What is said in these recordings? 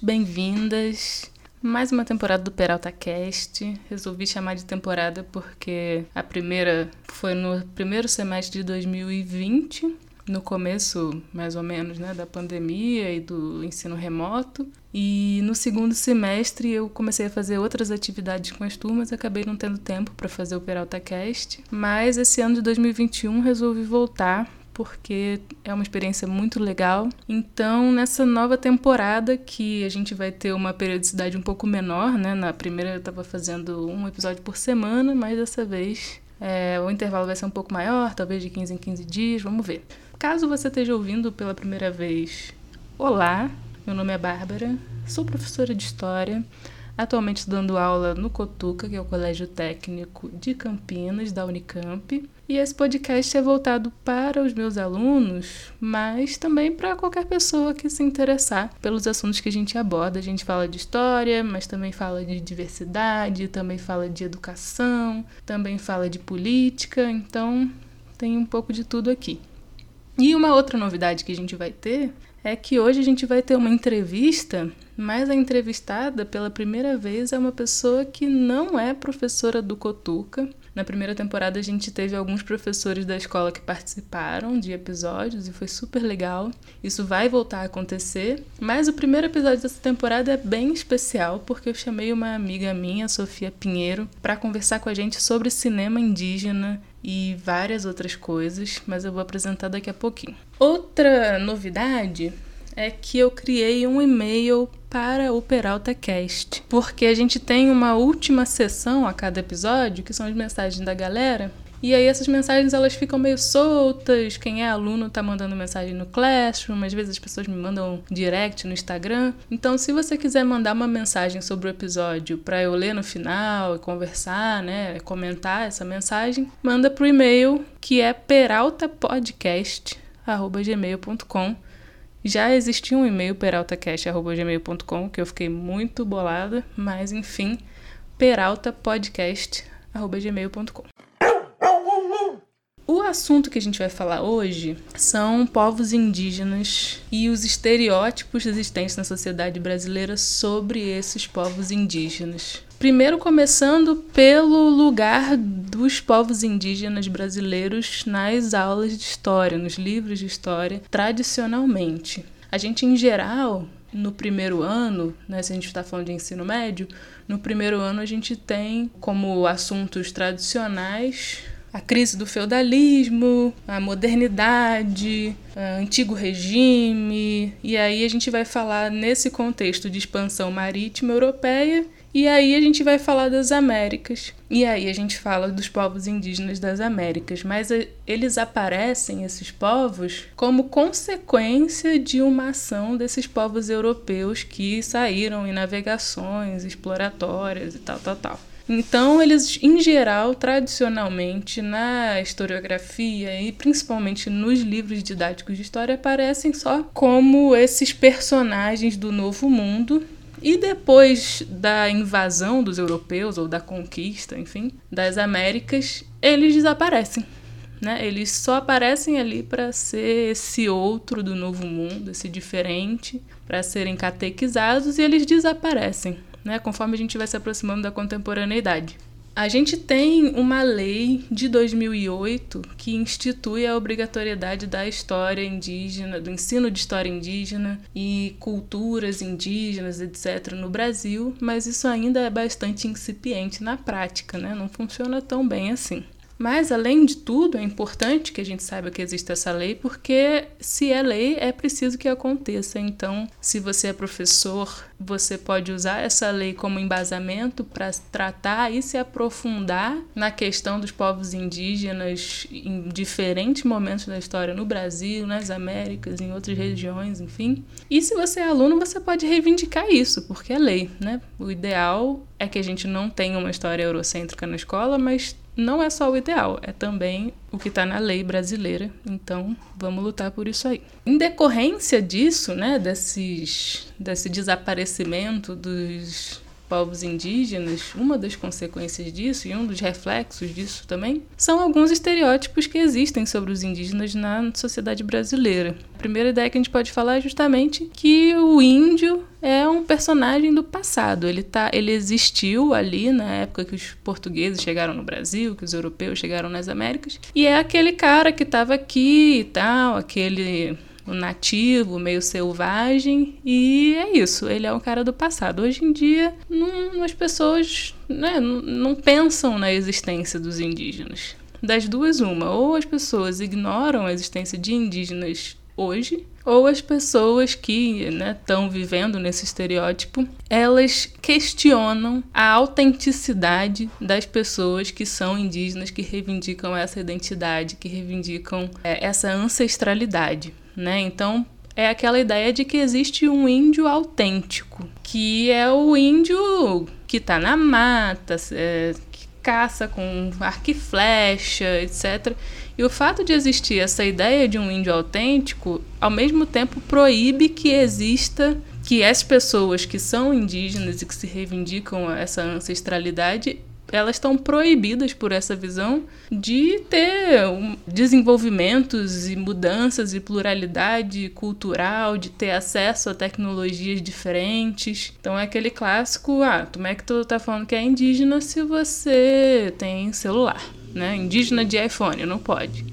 bem-vindas. Mais uma temporada do Peralta Cast. Resolvi chamar de temporada porque a primeira foi no primeiro semestre de 2020, no começo, mais ou menos, né, da pandemia e do ensino remoto. E no segundo semestre eu comecei a fazer outras atividades com as turmas, acabei não tendo tempo para fazer o Peralta Cast, mas esse ano de 2021 resolvi voltar porque é uma experiência muito legal. Então, nessa nova temporada, que a gente vai ter uma periodicidade um pouco menor, né? Na primeira eu estava fazendo um episódio por semana, mas dessa vez é, o intervalo vai ser um pouco maior, talvez de 15 em 15 dias, vamos ver. Caso você esteja ouvindo pela primeira vez, olá, meu nome é Bárbara, sou professora de História. Atualmente dando aula no Cotuca, que é o Colégio Técnico de Campinas, da Unicamp. E esse podcast é voltado para os meus alunos, mas também para qualquer pessoa que se interessar pelos assuntos que a gente aborda. A gente fala de história, mas também fala de diversidade, também fala de educação, também fala de política, então tem um pouco de tudo aqui. E uma outra novidade que a gente vai ter é que hoje a gente vai ter uma entrevista, mas a entrevistada pela primeira vez é uma pessoa que não é professora do Cotuca. Na primeira temporada a gente teve alguns professores da escola que participaram de episódios e foi super legal. Isso vai voltar a acontecer, mas o primeiro episódio dessa temporada é bem especial porque eu chamei uma amiga minha, Sofia Pinheiro, para conversar com a gente sobre cinema indígena e várias outras coisas, mas eu vou apresentar daqui a pouquinho. Outra novidade é que eu criei um e-mail para o Peralta Cast, porque a gente tem uma última sessão a cada episódio, que são as mensagens da galera, e aí essas mensagens elas ficam meio soltas. Quem é aluno tá mandando mensagem no Classroom, às vezes as pessoas me mandam direct no Instagram. Então, se você quiser mandar uma mensagem sobre o episódio para eu ler no final e conversar, né, comentar essa mensagem, manda pro e-mail que é peraltapodcast@gmail.com. Já existia um e-mail peraltacast@gmail.com que eu fiquei muito bolada, mas enfim, peraltapodcast@gmail.com. O assunto que a gente vai falar hoje são povos indígenas e os estereótipos existentes na sociedade brasileira sobre esses povos indígenas. Primeiro, começando pelo lugar dos povos indígenas brasileiros nas aulas de história, nos livros de história, tradicionalmente. A gente, em geral, no primeiro ano, né, se a gente está falando de ensino médio, no primeiro ano a gente tem como assuntos tradicionais a crise do feudalismo, a modernidade, o antigo regime, e aí a gente vai falar nesse contexto de expansão marítima europeia e aí a gente vai falar das Américas. E aí a gente fala dos povos indígenas das Américas, mas eles aparecem esses povos como consequência de uma ação desses povos europeus que saíram em navegações exploratórias e tal, tal, tal. Então, eles, em geral, tradicionalmente, na historiografia e principalmente nos livros didáticos de história, aparecem só como esses personagens do Novo Mundo. E depois da invasão dos europeus, ou da conquista, enfim, das Américas, eles desaparecem. Né? Eles só aparecem ali para ser esse outro do novo mundo, esse diferente, para serem catequizados e eles desaparecem né, conforme a gente vai se aproximando da contemporaneidade. A gente tem uma lei de 2008 que institui a obrigatoriedade da história indígena, do ensino de história indígena e culturas indígenas, etc., no Brasil, mas isso ainda é bastante incipiente na prática, né? não funciona tão bem assim. Mas, além de tudo, é importante que a gente saiba que existe essa lei, porque se é lei, é preciso que aconteça. Então, se você é professor, você pode usar essa lei como embasamento para tratar e se aprofundar na questão dos povos indígenas em diferentes momentos da história no Brasil, nas Américas, em outras regiões, enfim. E se você é aluno, você pode reivindicar isso, porque é lei, né? O ideal é que a gente não tenha uma história eurocêntrica na escola, mas não é só o ideal, é também o que está na lei brasileira. Então, vamos lutar por isso aí. Em decorrência disso, né, desses, desse desaparecimento dos povos indígenas, uma das consequências disso e um dos reflexos disso também, são alguns estereótipos que existem sobre os indígenas na sociedade brasileira. A primeira ideia que a gente pode falar é justamente que o índio é um personagem do passado. Ele, tá, ele existiu ali na época que os portugueses chegaram no Brasil, que os europeus chegaram nas Américas, e é aquele cara que estava aqui e tal, aquele nativo, meio selvagem, e é isso, ele é um cara do passado. Hoje em dia, não, as pessoas né, não, pensam na existência dos indígenas. Das duas, uma, ou as pessoas ignoram a existência de indígenas hoje, ou as pessoas que estão né, vivendo nesse estereótipo, elas questionam a autenticidade das pessoas que são indígenas, que reivindicam essa identidade, que reivindicam é, essa ancestralidade né? Então é aquela ideia de que existe um índio autêntico, que é o índio que está na mata, é, que caça com arco e flecha, etc. E o fato de existir essa ideia de um índio autêntico, ao mesmo tempo proíbe que exista que as pessoas que são indígenas e que se reivindicam essa ancestralidade elas estão proibidas por essa visão de ter desenvolvimentos e mudanças e pluralidade cultural, de ter acesso a tecnologias diferentes. Então é aquele clássico, ah, como é que tu tá falando que é indígena se você tem celular, né? Indígena de iPhone, não pode.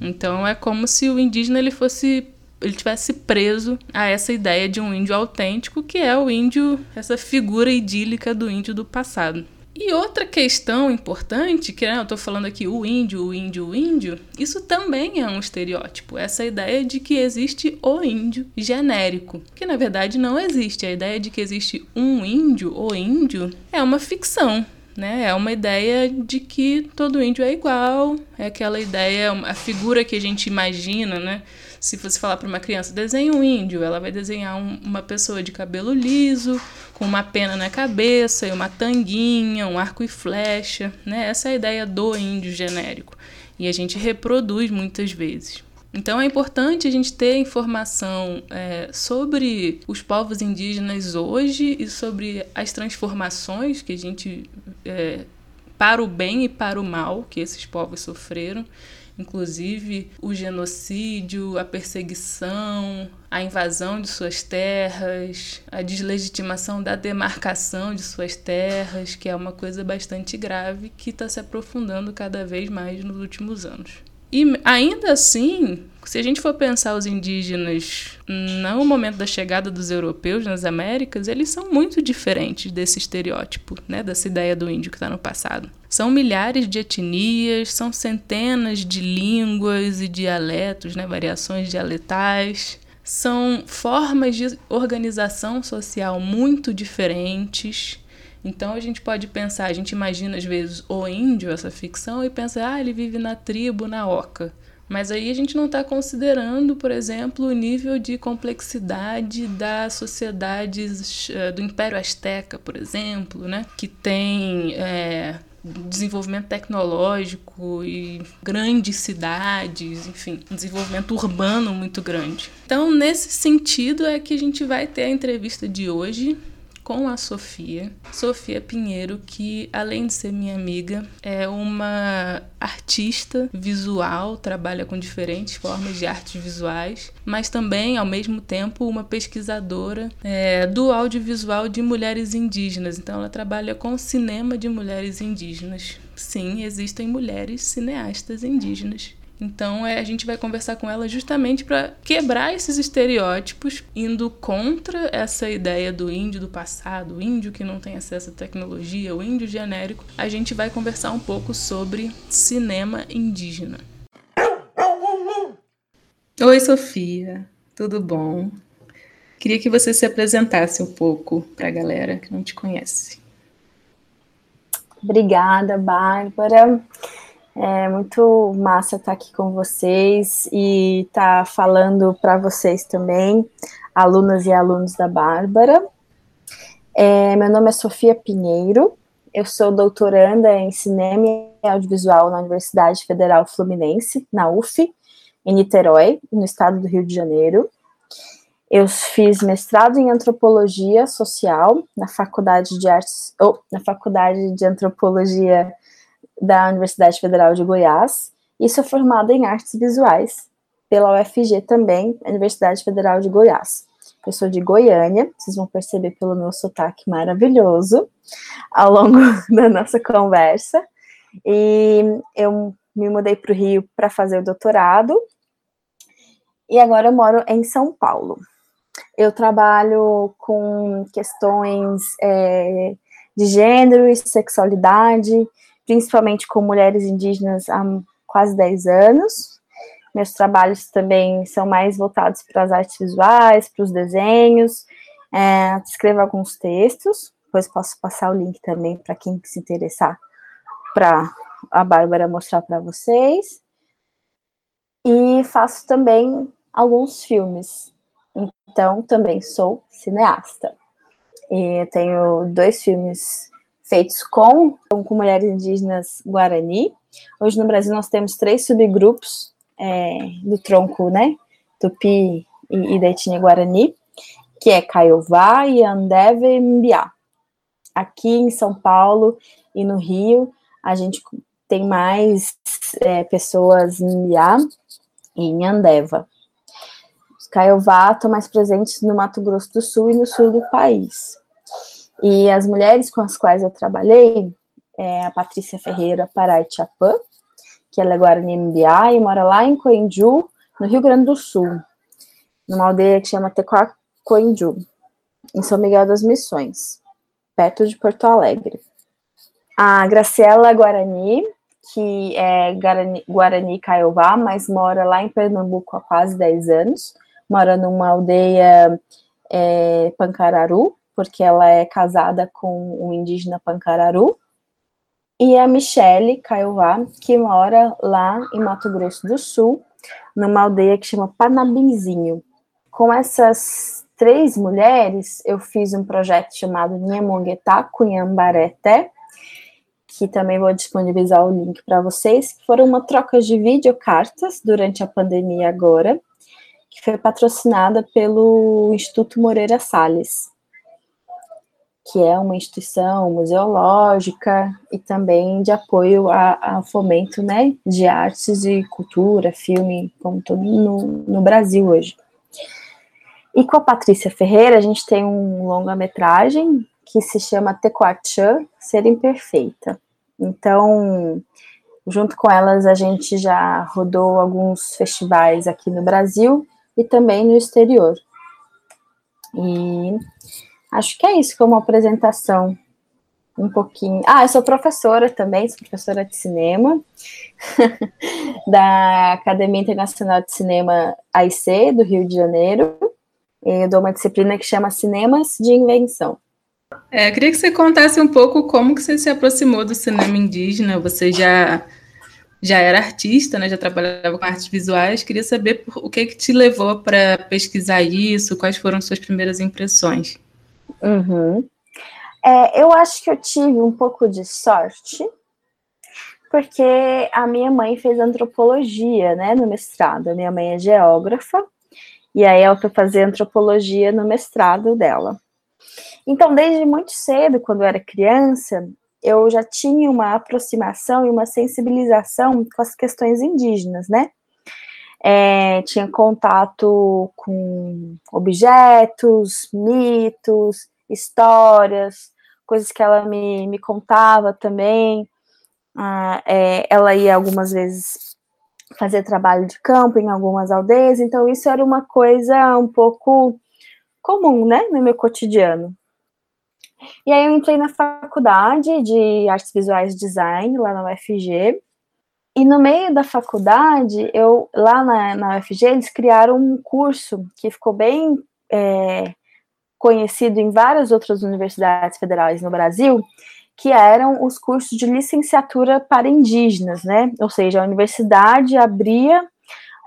Então é como se o indígena ele fosse ele tivesse preso a essa ideia de um índio autêntico, que é o índio, essa figura idílica do índio do passado. E outra questão importante, que né, eu estou falando aqui o índio, o índio, o índio, isso também é um estereótipo. Essa ideia de que existe o índio genérico, que na verdade não existe. A ideia de que existe um índio, o índio, é uma ficção. Né? É uma ideia de que todo índio é igual, é aquela ideia, a figura que a gente imagina, né? Se você falar para uma criança, desenhe um índio, ela vai desenhar um, uma pessoa de cabelo liso, com uma pena na cabeça e uma tanguinha, um arco e flecha, né? Essa é a ideia do índio genérico. E a gente reproduz muitas vezes. Então é importante a gente ter informação é, sobre os povos indígenas hoje e sobre as transformações que a gente, é, para o bem e para o mal, que esses povos sofreram inclusive o genocídio, a perseguição, a invasão de suas terras, a deslegitimação da demarcação de suas terras, que é uma coisa bastante grave que está se aprofundando cada vez mais nos últimos anos. E ainda assim, se a gente for pensar os indígenas no momento da chegada dos europeus nas Américas, eles são muito diferentes desse estereótipo, né, dessa ideia do índio que está no passado. São milhares de etnias, são centenas de línguas e dialetos, né, variações dialetais. São formas de organização social muito diferentes. Então a gente pode pensar, a gente imagina às vezes o índio, essa ficção, e pensa, ah, ele vive na tribo, na oca. Mas aí a gente não está considerando, por exemplo, o nível de complexidade das sociedades uh, do Império Azteca, por exemplo, né? que tem é, desenvolvimento tecnológico e grandes cidades, enfim, um desenvolvimento urbano muito grande. Então, nesse sentido, é que a gente vai ter a entrevista de hoje com a Sofia. Sofia Pinheiro, que além de ser minha amiga, é uma artista visual, trabalha com diferentes formas de artes visuais, mas também, ao mesmo tempo, uma pesquisadora é, do audiovisual de mulheres indígenas. Então, ela trabalha com cinema de mulheres indígenas. Sim, existem mulheres cineastas indígenas então é, a gente vai conversar com ela justamente para quebrar esses estereótipos, indo contra essa ideia do índio do passado, o índio que não tem acesso à tecnologia, o índio genérico. A gente vai conversar um pouco sobre cinema indígena. Oi, Sofia, tudo bom? Queria que você se apresentasse um pouco para a galera que não te conhece. Obrigada, Bárbara. É muito massa estar aqui com vocês e estar falando para vocês também, alunas e alunos da Bárbara. É, meu nome é Sofia Pinheiro, eu sou doutoranda em Cinema e Audiovisual na Universidade Federal Fluminense, na UF, em Niterói, no estado do Rio de Janeiro. Eu fiz mestrado em antropologia social na Faculdade de Artes, ou na Faculdade de Antropologia da Universidade Federal de Goiás, e sou formada em artes visuais pela UFG também, Universidade Federal de Goiás. Eu sou de Goiânia, vocês vão perceber pelo meu sotaque maravilhoso ao longo da nossa conversa. E eu me mudei para o Rio para fazer o doutorado. E agora eu moro em São Paulo. Eu trabalho com questões é, de gênero e sexualidade, principalmente com mulheres indígenas há quase 10 anos. Meus trabalhos também são mais voltados para as artes visuais, para os desenhos. É, escrevo alguns textos, depois posso passar o link também para quem se interessar para a Bárbara mostrar para vocês. E faço também alguns filmes. Então, também sou cineasta. E tenho dois filmes feitos com, com mulheres indígenas Guarani. Hoje no Brasil nós temos três subgrupos é, do tronco, né, Tupi e, e da etnia Guarani, que é Caiová, Yandeve e Mbiá. Aqui em São Paulo e no Rio, a gente tem mais é, pessoas em Mbiá e em Andeva. Os Caiová estão mais presentes no Mato Grosso do Sul e no sul do país. E as mulheres com as quais eu trabalhei, é a Patrícia Ferreira Pará Chapã, que ela é Guarani Mbiá e mora lá em Coenju, no Rio Grande do Sul, numa aldeia que chama Tecoa Coenju, em São Miguel das Missões, perto de Porto Alegre. A Graciela Guarani, que é Guarani, Guarani Caiová, mas mora lá em Pernambuco há quase 10 anos, mora numa aldeia é, Pancararu, porque ela é casada com um indígena Pancararu, e a Michele Caiová, que mora lá em Mato Grosso do Sul, numa aldeia que chama Panabinzinho. Com essas três mulheres, eu fiz um projeto chamado Nhemonguetá Cunhambareté, que também vou disponibilizar o link para vocês, que foram uma troca de videocartas durante a pandemia agora, que foi patrocinada pelo Instituto Moreira Salles que é uma instituição museológica e também de apoio ao fomento né, de artes e cultura, filme, como todo no, no Brasil hoje. E com a Patrícia Ferreira, a gente tem um longa-metragem que se chama Tequachã, Ser Imperfeita. Então, junto com elas, a gente já rodou alguns festivais aqui no Brasil e também no exterior. E Acho que é isso como apresentação. Um pouquinho. Ah, eu sou professora também, sou professora de cinema da Academia Internacional de Cinema AIC, do Rio de Janeiro. Eu dou uma disciplina que chama Cinemas de Invenção. É, queria que você contasse um pouco como que você se aproximou do cinema indígena. Você já já era artista, né? Já trabalhava com artes visuais. Queria saber o que que te levou para pesquisar isso, quais foram suas primeiras impressões. Uhum. É, eu acho que eu tive um pouco de sorte, porque a minha mãe fez antropologia, né, no mestrado. A minha mãe é geógrafa, e aí ela foi fazer antropologia no mestrado dela. Então, desde muito cedo, quando eu era criança, eu já tinha uma aproximação e uma sensibilização com as questões indígenas, né? É, tinha contato com objetos, mitos, histórias, coisas que ela me, me contava também. Ah, é, ela ia algumas vezes fazer trabalho de campo em algumas aldeias, então isso era uma coisa um pouco comum, né, no meu cotidiano. E aí eu entrei na faculdade de artes visuais e design lá na UFG, e no meio da faculdade, eu lá na, na UFG, eles criaram um curso que ficou bem é, conhecido em várias outras universidades federais no Brasil, que eram os cursos de licenciatura para indígenas, né? Ou seja, a universidade abria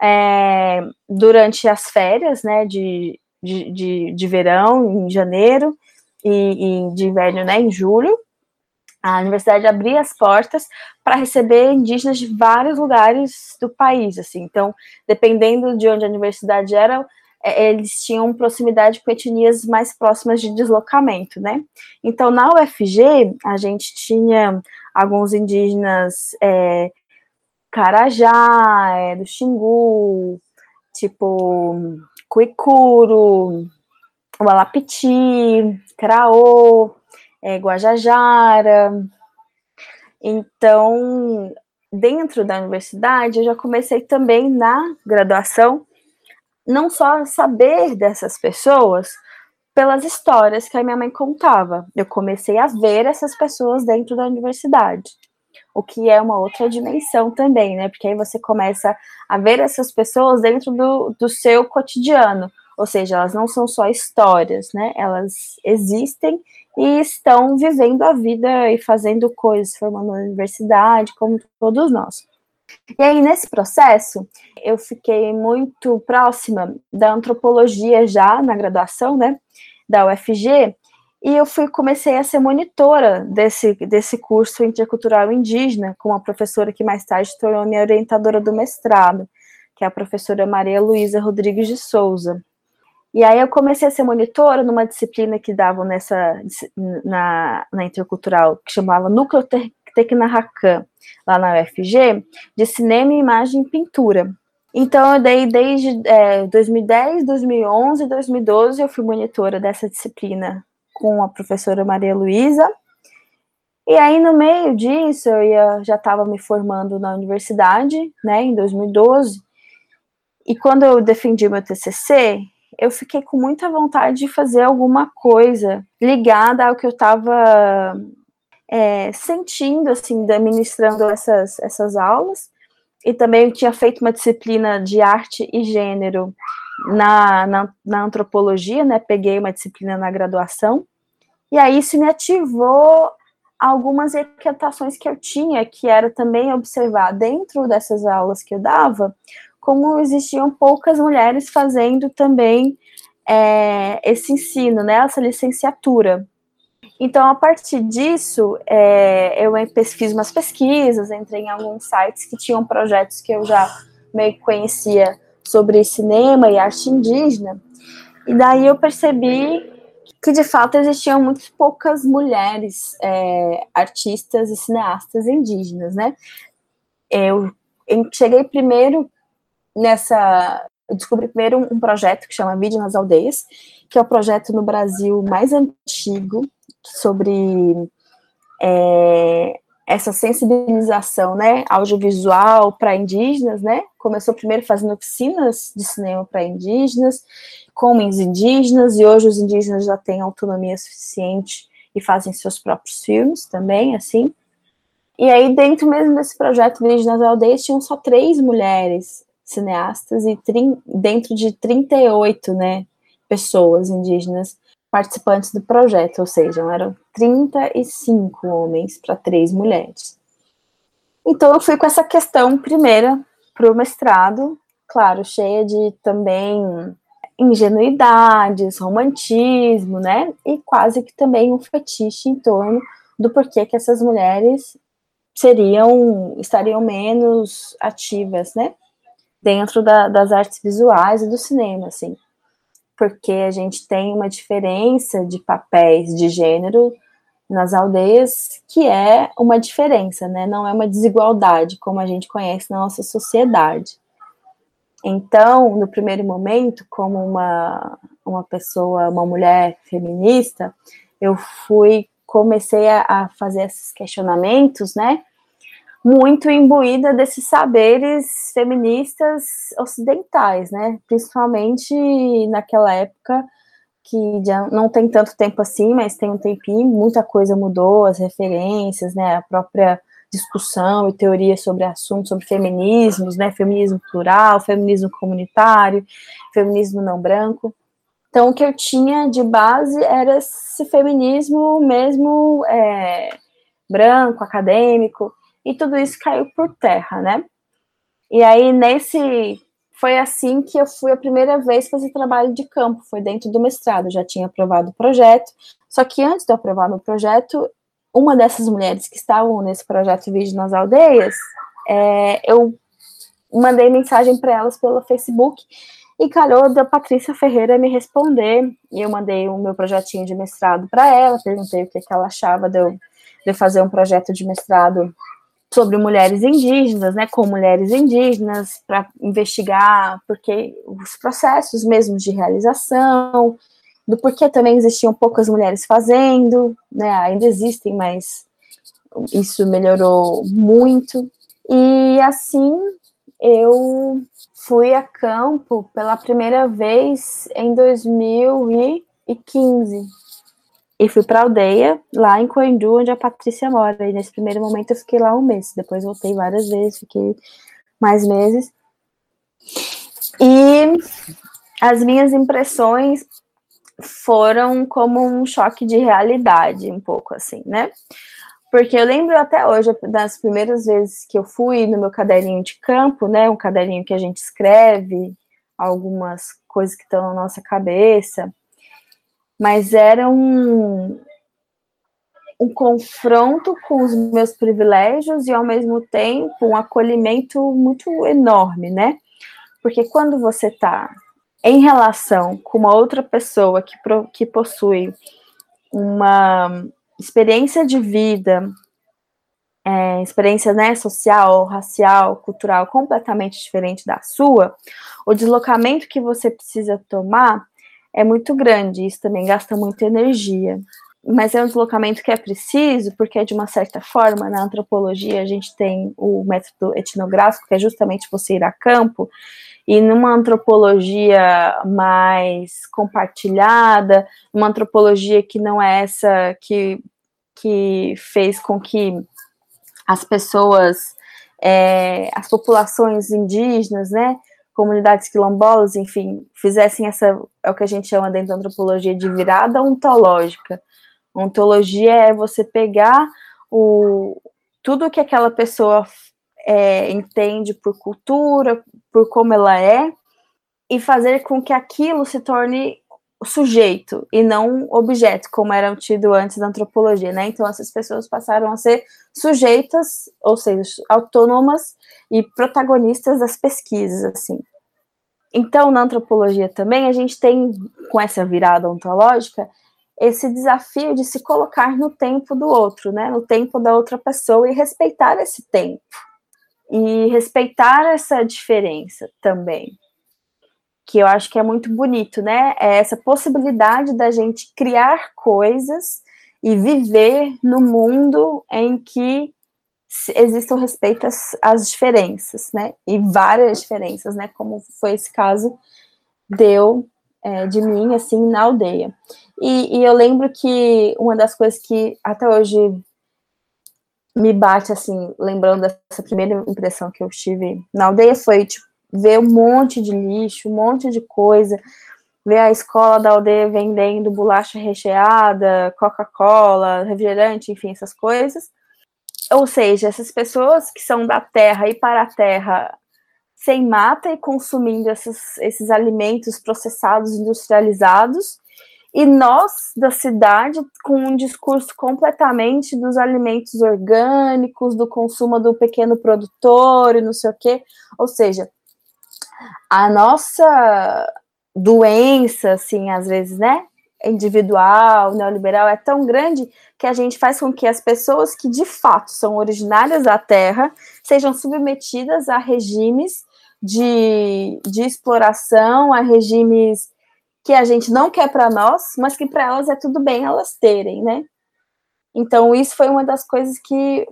é, durante as férias, né, de, de, de, de verão, em janeiro, e, e de inverno, né, em julho, a universidade abria as portas para receber indígenas de vários lugares do país, assim. Então, dependendo de onde a universidade era, é, eles tinham proximidade com etnias mais próximas de deslocamento, né? Então, na UFG, a gente tinha alguns indígenas é, Carajá, é, do Xingu, tipo Cuicuro, Walapiti, Craô, é, Guajajara. Então, dentro da universidade, eu já comecei também na graduação, não só saber dessas pessoas pelas histórias que a minha mãe contava. Eu comecei a ver essas pessoas dentro da universidade. O que é uma outra dimensão também, né? Porque aí você começa a ver essas pessoas dentro do, do seu cotidiano. Ou seja, elas não são só histórias, né? Elas existem e estão vivendo a vida e fazendo coisas, formando uma universidade, como todos nós. E aí, nesse processo, eu fiquei muito próxima da antropologia já na graduação, né, da UFG, e eu fui comecei a ser monitora desse, desse curso intercultural indígena, com uma professora que mais tarde tornou minha orientadora do mestrado, que é a professora Maria Luísa Rodrigues de Souza. E aí eu comecei a ser monitora numa disciplina que davam nessa na, na intercultural, que chamava Núcleo Tecnarracan, lá na UFG, de cinema, imagem e pintura. Então, eu dei desde é, 2010, 2011, 2012, eu fui monitora dessa disciplina com a professora Maria Luísa. E aí, no meio disso, eu ia, já estava me formando na universidade, né, em 2012. E quando eu defendi meu TCC, eu fiquei com muita vontade de fazer alguma coisa ligada ao que eu estava é, sentindo, assim, administrando essas, essas aulas. E também eu tinha feito uma disciplina de arte e gênero na, na, na antropologia, né? Peguei uma disciplina na graduação. E aí isso me ativou algumas inquietações que eu tinha, que era também observar dentro dessas aulas que eu dava, como existiam poucas mulheres fazendo também é, esse ensino, né, essa licenciatura. Então, a partir disso, é, eu fiz umas pesquisas, entrei em alguns sites que tinham projetos que eu já meio que conhecia sobre cinema e arte indígena, e daí eu percebi que de fato existiam muito poucas mulheres é, artistas e cineastas indígenas, né? Eu, cheguei primeiro nessa. Eu descobri primeiro um, projeto que chama Vídeo nas Aldeias, que é o projeto no Brasil mais antigo sobre é, essa sensibilização, né, audiovisual para indígenas, né? Começou primeiro fazendo oficinas de cinema para indígenas, com os indígenas, e hoje os indígenas já têm autonomia suficiente e fazem seus próprios filmes também, assim. E aí, dentro mesmo desse projeto Vídeo nas Aldeias, tinham só três mulheres cineastas e dentro de 38, né, pessoas indígenas participantes do projeto, ou seja, eram 35 homens para três mulheres. Então eu fui com essa questão primeira para o mestrado, claro, cheia de também ingenuidades, romantismo, né? E quase que também um fetiche em torno do porquê que essas mulheres seriam estariam menos ativas, né? Dentro da, das artes visuais e do cinema, assim porque a gente tem uma diferença de papéis de gênero nas aldeias, que é uma diferença, né? Não é uma desigualdade como a gente conhece na nossa sociedade. Então, no primeiro momento, como uma, uma pessoa, uma mulher feminista, eu fui, comecei a, a fazer esses questionamentos, né? Muito imbuída desses saberes feministas ocidentais, né? Principalmente naquela época que não tem tanto tempo assim, mas tem um tempinho, muita coisa mudou, as referências, né? A própria discussão e teoria sobre assuntos, sobre feminismos, né? Feminismo plural, feminismo comunitário, feminismo não branco. Então, o que eu tinha de base era esse feminismo mesmo é, branco, acadêmico, e tudo isso caiu por terra, né? E aí, nesse. Foi assim que eu fui a primeira vez fazer trabalho de campo, foi dentro do mestrado. Já tinha aprovado o projeto, só que antes de eu aprovar meu projeto, uma dessas mulheres que estavam nesse projeto Vídeo nas Aldeias, é, eu mandei mensagem para elas pelo Facebook E calhou da Patrícia Ferreira me responder, e eu mandei o meu projetinho de mestrado para ela, perguntei o que, que ela achava de eu, de fazer um projeto de mestrado sobre mulheres indígenas, né, com mulheres indígenas, para investigar porque os processos mesmo de realização, do porquê também existiam poucas mulheres fazendo, né, ainda existem, mas isso melhorou muito. E assim eu fui a campo pela primeira vez em 2015 e fui para a aldeia, lá em Coendu, onde a Patrícia mora. E nesse primeiro momento eu fiquei lá um mês. Depois voltei várias vezes, fiquei mais meses. E as minhas impressões foram como um choque de realidade, um pouco assim, né? Porque eu lembro até hoje, das primeiras vezes que eu fui no meu caderninho de campo, né? Um caderninho que a gente escreve algumas coisas que estão na nossa cabeça mas era um, um confronto com os meus privilégios e, ao mesmo tempo, um acolhimento muito enorme, né? Porque quando você está em relação com uma outra pessoa que, que possui uma experiência de vida, é, experiência né, social, racial, cultural completamente diferente da sua, o deslocamento que você precisa tomar é muito grande, isso também gasta muita energia. Mas é um deslocamento que é preciso, porque de uma certa forma, na antropologia, a gente tem o método etnográfico, que é justamente você ir a campo, e numa antropologia mais compartilhada, uma antropologia que não é essa que, que fez com que as pessoas, é, as populações indígenas, né, comunidades quilombolas, enfim, fizessem essa, é o que a gente chama dentro da antropologia de virada ontológica. Ontologia é você pegar o, tudo que aquela pessoa é, entende por cultura, por como ela é, e fazer com que aquilo se torne sujeito e não objeto, como era tido antes da antropologia, né? Então essas pessoas passaram a ser sujeitas, ou seja, autônomas e protagonistas das pesquisas, assim. Então, na antropologia também, a gente tem, com essa virada ontológica, esse desafio de se colocar no tempo do outro, né? No tempo da outra pessoa e respeitar esse tempo. E respeitar essa diferença também. Que eu acho que é muito bonito, né? É essa possibilidade da gente criar coisas e viver no mundo em que existam respeito às, às, diferenças, né? E várias diferenças, né? Como foi esse caso deu é, de mim, assim, na aldeia. E, e, eu lembro que uma das coisas que até hoje me bate, assim, lembrando dessa primeira impressão que eu tive na aldeia foi, tipo, ver um monte de lixo, um monte de coisa, ver a escola da aldeia vendendo bolacha recheada, Coca-Cola, refrigerante, enfim, essas coisas ou seja, essas pessoas que são da terra e para a terra sem mata e consumindo esses, esses alimentos processados, industrializados, e nós da cidade com um discurso completamente dos alimentos orgânicos, do consumo do pequeno produtor e não sei o quê. Ou seja, a nossa doença, assim, às vezes, né? Individual, neoliberal é tão grande que a gente faz com que as pessoas que de fato são originárias da Terra sejam submetidas a regimes de, de exploração, a regimes que a gente não quer para nós, mas que para elas é tudo bem elas terem, né? Então, isso foi uma das coisas que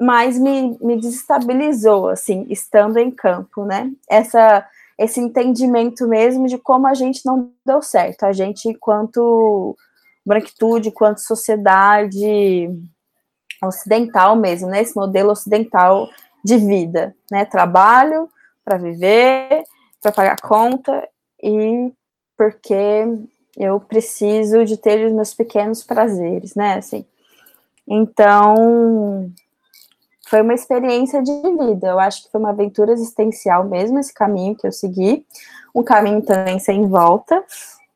mais me, me desestabilizou, assim, estando em campo, né? Essa esse entendimento mesmo de como a gente não deu certo, a gente enquanto branquitude, enquanto sociedade ocidental mesmo, né, esse modelo ocidental de vida, né, trabalho para viver, para pagar conta e porque eu preciso de ter os meus pequenos prazeres, né, assim. Então, foi uma experiência de vida. Eu acho que foi uma aventura existencial mesmo esse caminho que eu segui. Um caminho também sem volta,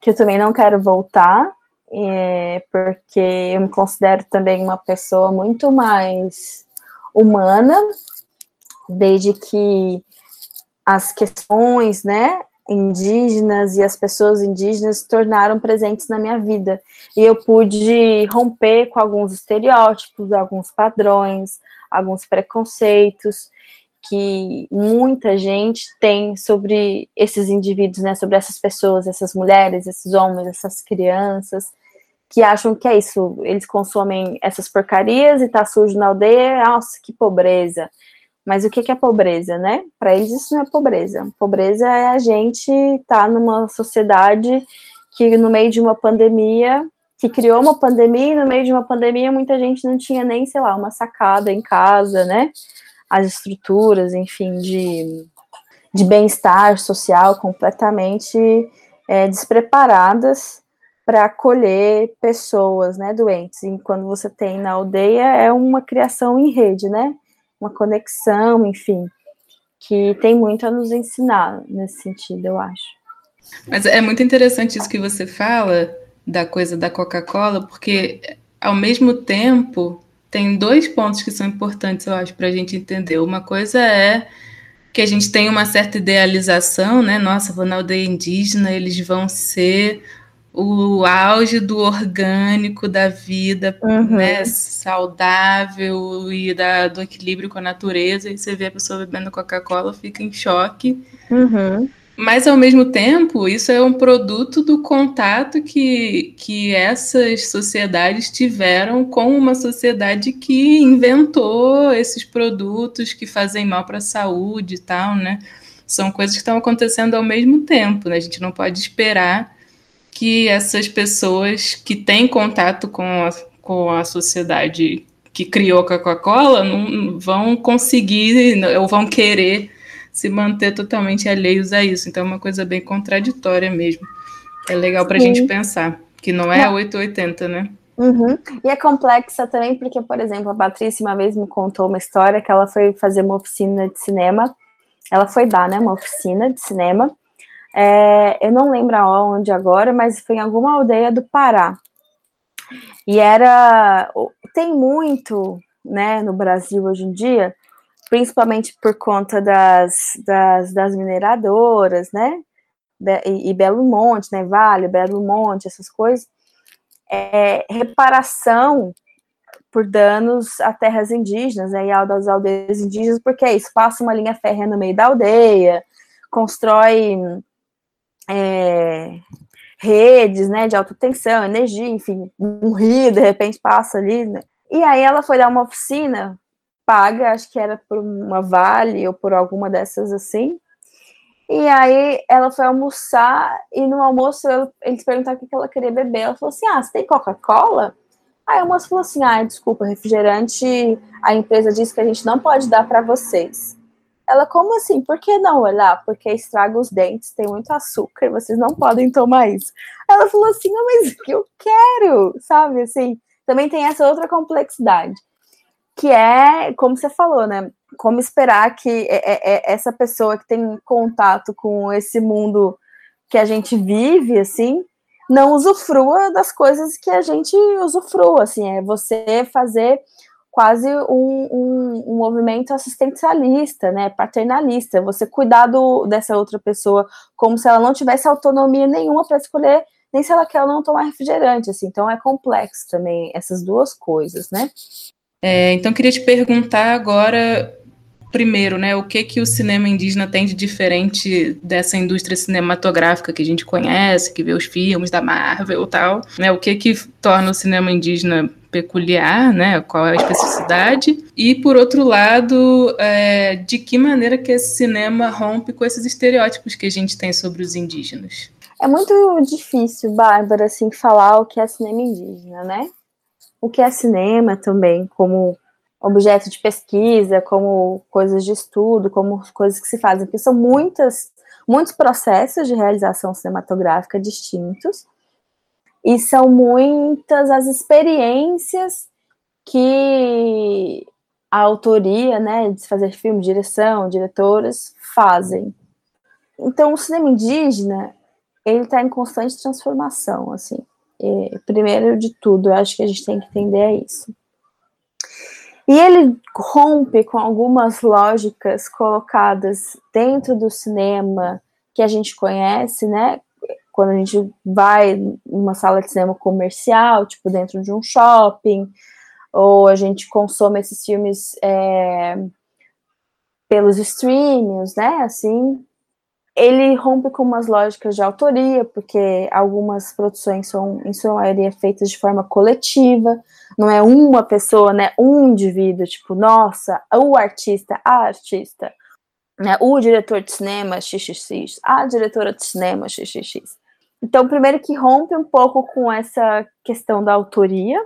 que eu também não quero voltar, é, porque eu me considero também uma pessoa muito mais humana, desde que as questões, né, indígenas e as pessoas indígenas se tornaram presentes na minha vida. E eu pude romper com alguns estereótipos, alguns padrões, alguns preconceitos que muita gente tem sobre esses indivíduos, né, sobre essas pessoas, essas mulheres, esses homens, essas crianças, que acham que é isso, eles consomem essas porcarias e tá sujo na aldeia, nossa, que pobreza. Mas o que é pobreza, né? Para eles isso não é pobreza. Pobreza é a gente estar tá numa sociedade que no meio de uma pandemia, que criou uma pandemia, e no meio de uma pandemia muita gente não tinha nem, sei lá, uma sacada em casa, né? As estruturas, enfim, de, de bem-estar social completamente é, despreparadas para acolher pessoas, né, doentes. E quando você tem na aldeia é uma criação em rede, né? uma conexão, enfim, que tem muito a nos ensinar nesse sentido, eu acho. Mas é muito interessante isso que você fala da coisa da Coca-Cola, porque ao mesmo tempo tem dois pontos que são importantes, eu acho, para a gente entender. Uma coisa é que a gente tem uma certa idealização, né? Nossa, vou na aldeia indígena, eles vão ser o auge do orgânico, da vida uhum. né, saudável e da, do equilíbrio com a natureza, e você vê a pessoa bebendo Coca-Cola, fica em choque. Uhum. Mas, ao mesmo tempo, isso é um produto do contato que, que essas sociedades tiveram com uma sociedade que inventou esses produtos que fazem mal para a saúde e tal, né? São coisas que estão acontecendo ao mesmo tempo, né? A gente não pode esperar que essas pessoas que têm contato com a, com a sociedade que criou a Coca-Cola não vão conseguir ou vão querer se manter totalmente alheios a isso. Então é uma coisa bem contraditória mesmo. É legal para a gente pensar, que não é não. 880, né? Uhum. E é complexa também, porque, por exemplo, a Patrícia uma vez me contou uma história que ela foi fazer uma oficina de cinema. Ela foi dar, né, uma oficina de cinema. É, eu não lembro aonde agora, mas foi em alguma aldeia do Pará. E era. Tem muito, né, no Brasil hoje em dia, principalmente por conta das, das, das mineradoras, né? E, e, Belo Monte, né? Vale, Belo Monte, essas coisas. É, reparação por danos a terras indígenas, né, e às aldeias indígenas, porque é isso, passa uma linha férrea no meio da aldeia, constrói é, redes, né, de alta tensão, energia, enfim, um rio de repente passa ali, né? E aí ela foi dar uma oficina paga, acho que era por uma Vale ou por alguma dessas assim. E aí ela foi almoçar e no almoço eles perguntaram o que ela queria beber. Ela falou assim: "Ah, você tem Coca-Cola?" Aí o moço falou assim: "Ah, desculpa, refrigerante, a empresa disse que a gente não pode dar para vocês." Ela, como assim? Por que não olhar? Porque estraga os dentes, tem muito açúcar, vocês não podem tomar isso. Ela falou assim, não, mas eu quero, sabe? Assim, também tem essa outra complexidade, que é, como você falou, né? Como esperar que é, é, é essa pessoa que tem contato com esse mundo que a gente vive, assim, não usufrua das coisas que a gente usufrua, assim, é você fazer quase um, um, um, movimento assistencialista, né, paternalista, você cuidar do, dessa outra pessoa como se ela não tivesse autonomia nenhuma para escolher nem se ela quer ou não tomar refrigerante, assim, então é complexo também essas duas coisas, né. É, então queria te perguntar agora primeiro, né, o que que o cinema indígena tem de diferente dessa indústria cinematográfica que a gente conhece, que vê os filmes da Marvel e tal, né, o que que torna o cinema indígena peculiar, né, qual é a especificidade, e por outro lado, é, de que maneira que esse cinema rompe com esses estereótipos que a gente tem sobre os indígenas. É muito difícil, Bárbara, assim, falar o que é cinema indígena, né? O que é cinema também, como objeto de pesquisa, como coisas de estudo, como coisas que se fazem, porque são muitas, muitos processos de realização cinematográfica distintos, e são muitas as experiências que a autoria, né, de fazer filme, direção, diretores fazem. Então, o cinema indígena, ele está em constante transformação, assim. E, primeiro de tudo, eu acho que a gente tem que entender é isso. E ele rompe com algumas lógicas colocadas dentro do cinema, que a gente conhece, né? Quando a gente vai numa sala de cinema comercial, tipo dentro de um shopping, ou a gente consome esses filmes é, pelos streams, né? Assim, ele rompe com umas lógicas de autoria, porque algumas produções são, em sua maioria, feitas de forma coletiva, não é uma pessoa, né, um indivíduo, tipo, nossa, o artista, a artista, né, o diretor de cinema, xxx, a diretora de cinema, xxx. Então, primeiro que rompe um pouco com essa questão da autoria,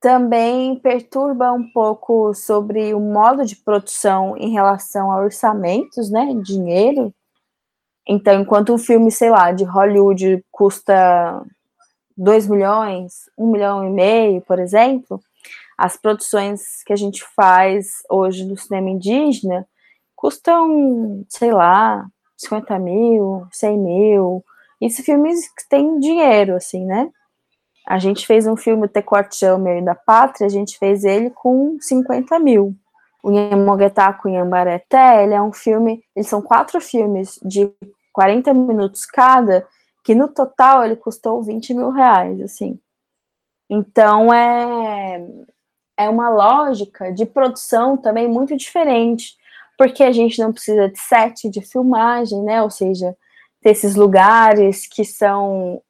também perturba um pouco sobre o modo de produção em relação a orçamentos, né, dinheiro, então, enquanto um filme, sei lá, de Hollywood custa 2 milhões, 1 um milhão e meio, por exemplo, as produções que a gente faz hoje do cinema indígena custam, sei lá, 50 mil, 100 mil. Isso filmes que têm dinheiro, assim, né? A gente fez um filme, o Meio da Pátria, a gente fez ele com 50 mil. O Nhamoguetá com Yambareté, ele é um filme, eles são quatro filmes de 40 minutos cada, que no total ele custou 20 mil reais, assim. Então é, é uma lógica de produção também muito diferente, porque a gente não precisa de set de filmagem, né? Ou seja, ter esses lugares que são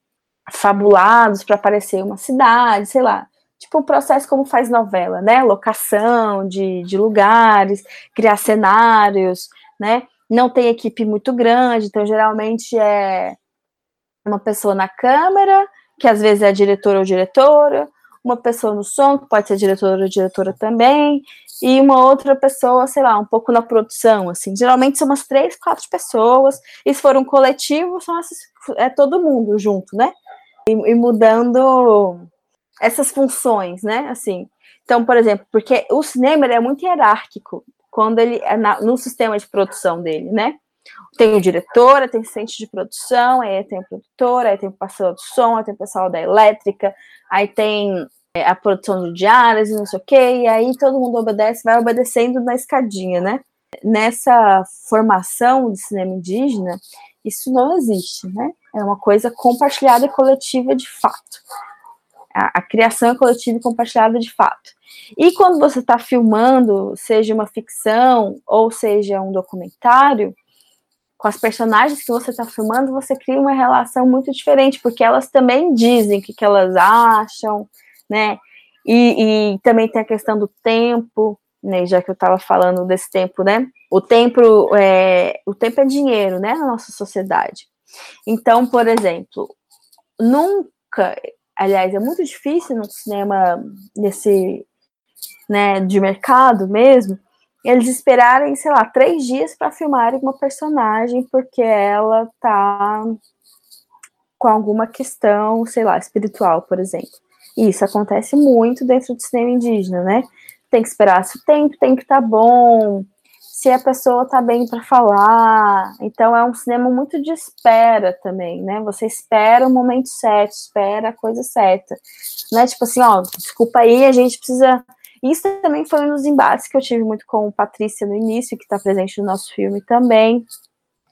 fabulados para aparecer uma cidade, sei lá tipo o processo como faz novela, né? Locação de, de lugares, criar cenários, né? Não tem equipe muito grande, então geralmente é uma pessoa na câmera, que às vezes é diretora ou diretora, uma pessoa no som, que pode ser diretora ou diretora também, e uma outra pessoa, sei lá, um pouco na produção, assim. Geralmente são umas três, quatro pessoas, e se for um coletivo, são essas, é todo mundo junto, né? E, e mudando essas funções, né? Assim. Então, por exemplo, porque o cinema é muito hierárquico quando ele é na, no sistema de produção dele, né? Tem o diretor, tem assistente de produção, aí tem o produtor, aí tem o pessoal do som, aí tem o pessoal da elétrica, aí tem é, a produção de diárias não sei o quê, e aí todo mundo obedece, vai obedecendo na escadinha, né? Nessa formação de cinema indígena, isso não existe, né? É uma coisa compartilhada e coletiva de fato. A, a criação é coletiva e compartilhada de fato. E quando você está filmando, seja uma ficção ou seja um documentário, com as personagens que você está filmando, você cria uma relação muito diferente, porque elas também dizem o que, que elas acham, né? E, e, também tem a questão do tempo, né? Já que eu estava falando desse tempo, né? O tempo é, o tempo é dinheiro, né? Na nossa sociedade. Então, por exemplo, nunca aliás, é muito difícil no cinema nesse, né, de mercado mesmo, eles esperarem, sei lá, três dias para filmarem uma personagem porque ela tá com alguma questão, sei lá, espiritual, por exemplo. E isso acontece muito dentro do cinema indígena, né? Tem que esperar se o tempo tem que estar tá bom, se a pessoa tá bem para falar. Então é um cinema muito de espera também, né? Você espera o momento certo, espera a coisa certa. Não é tipo assim, ó, desculpa aí, a gente precisa. Isso também foi um dos embates que eu tive muito com Patrícia no início, que está presente no nosso filme também.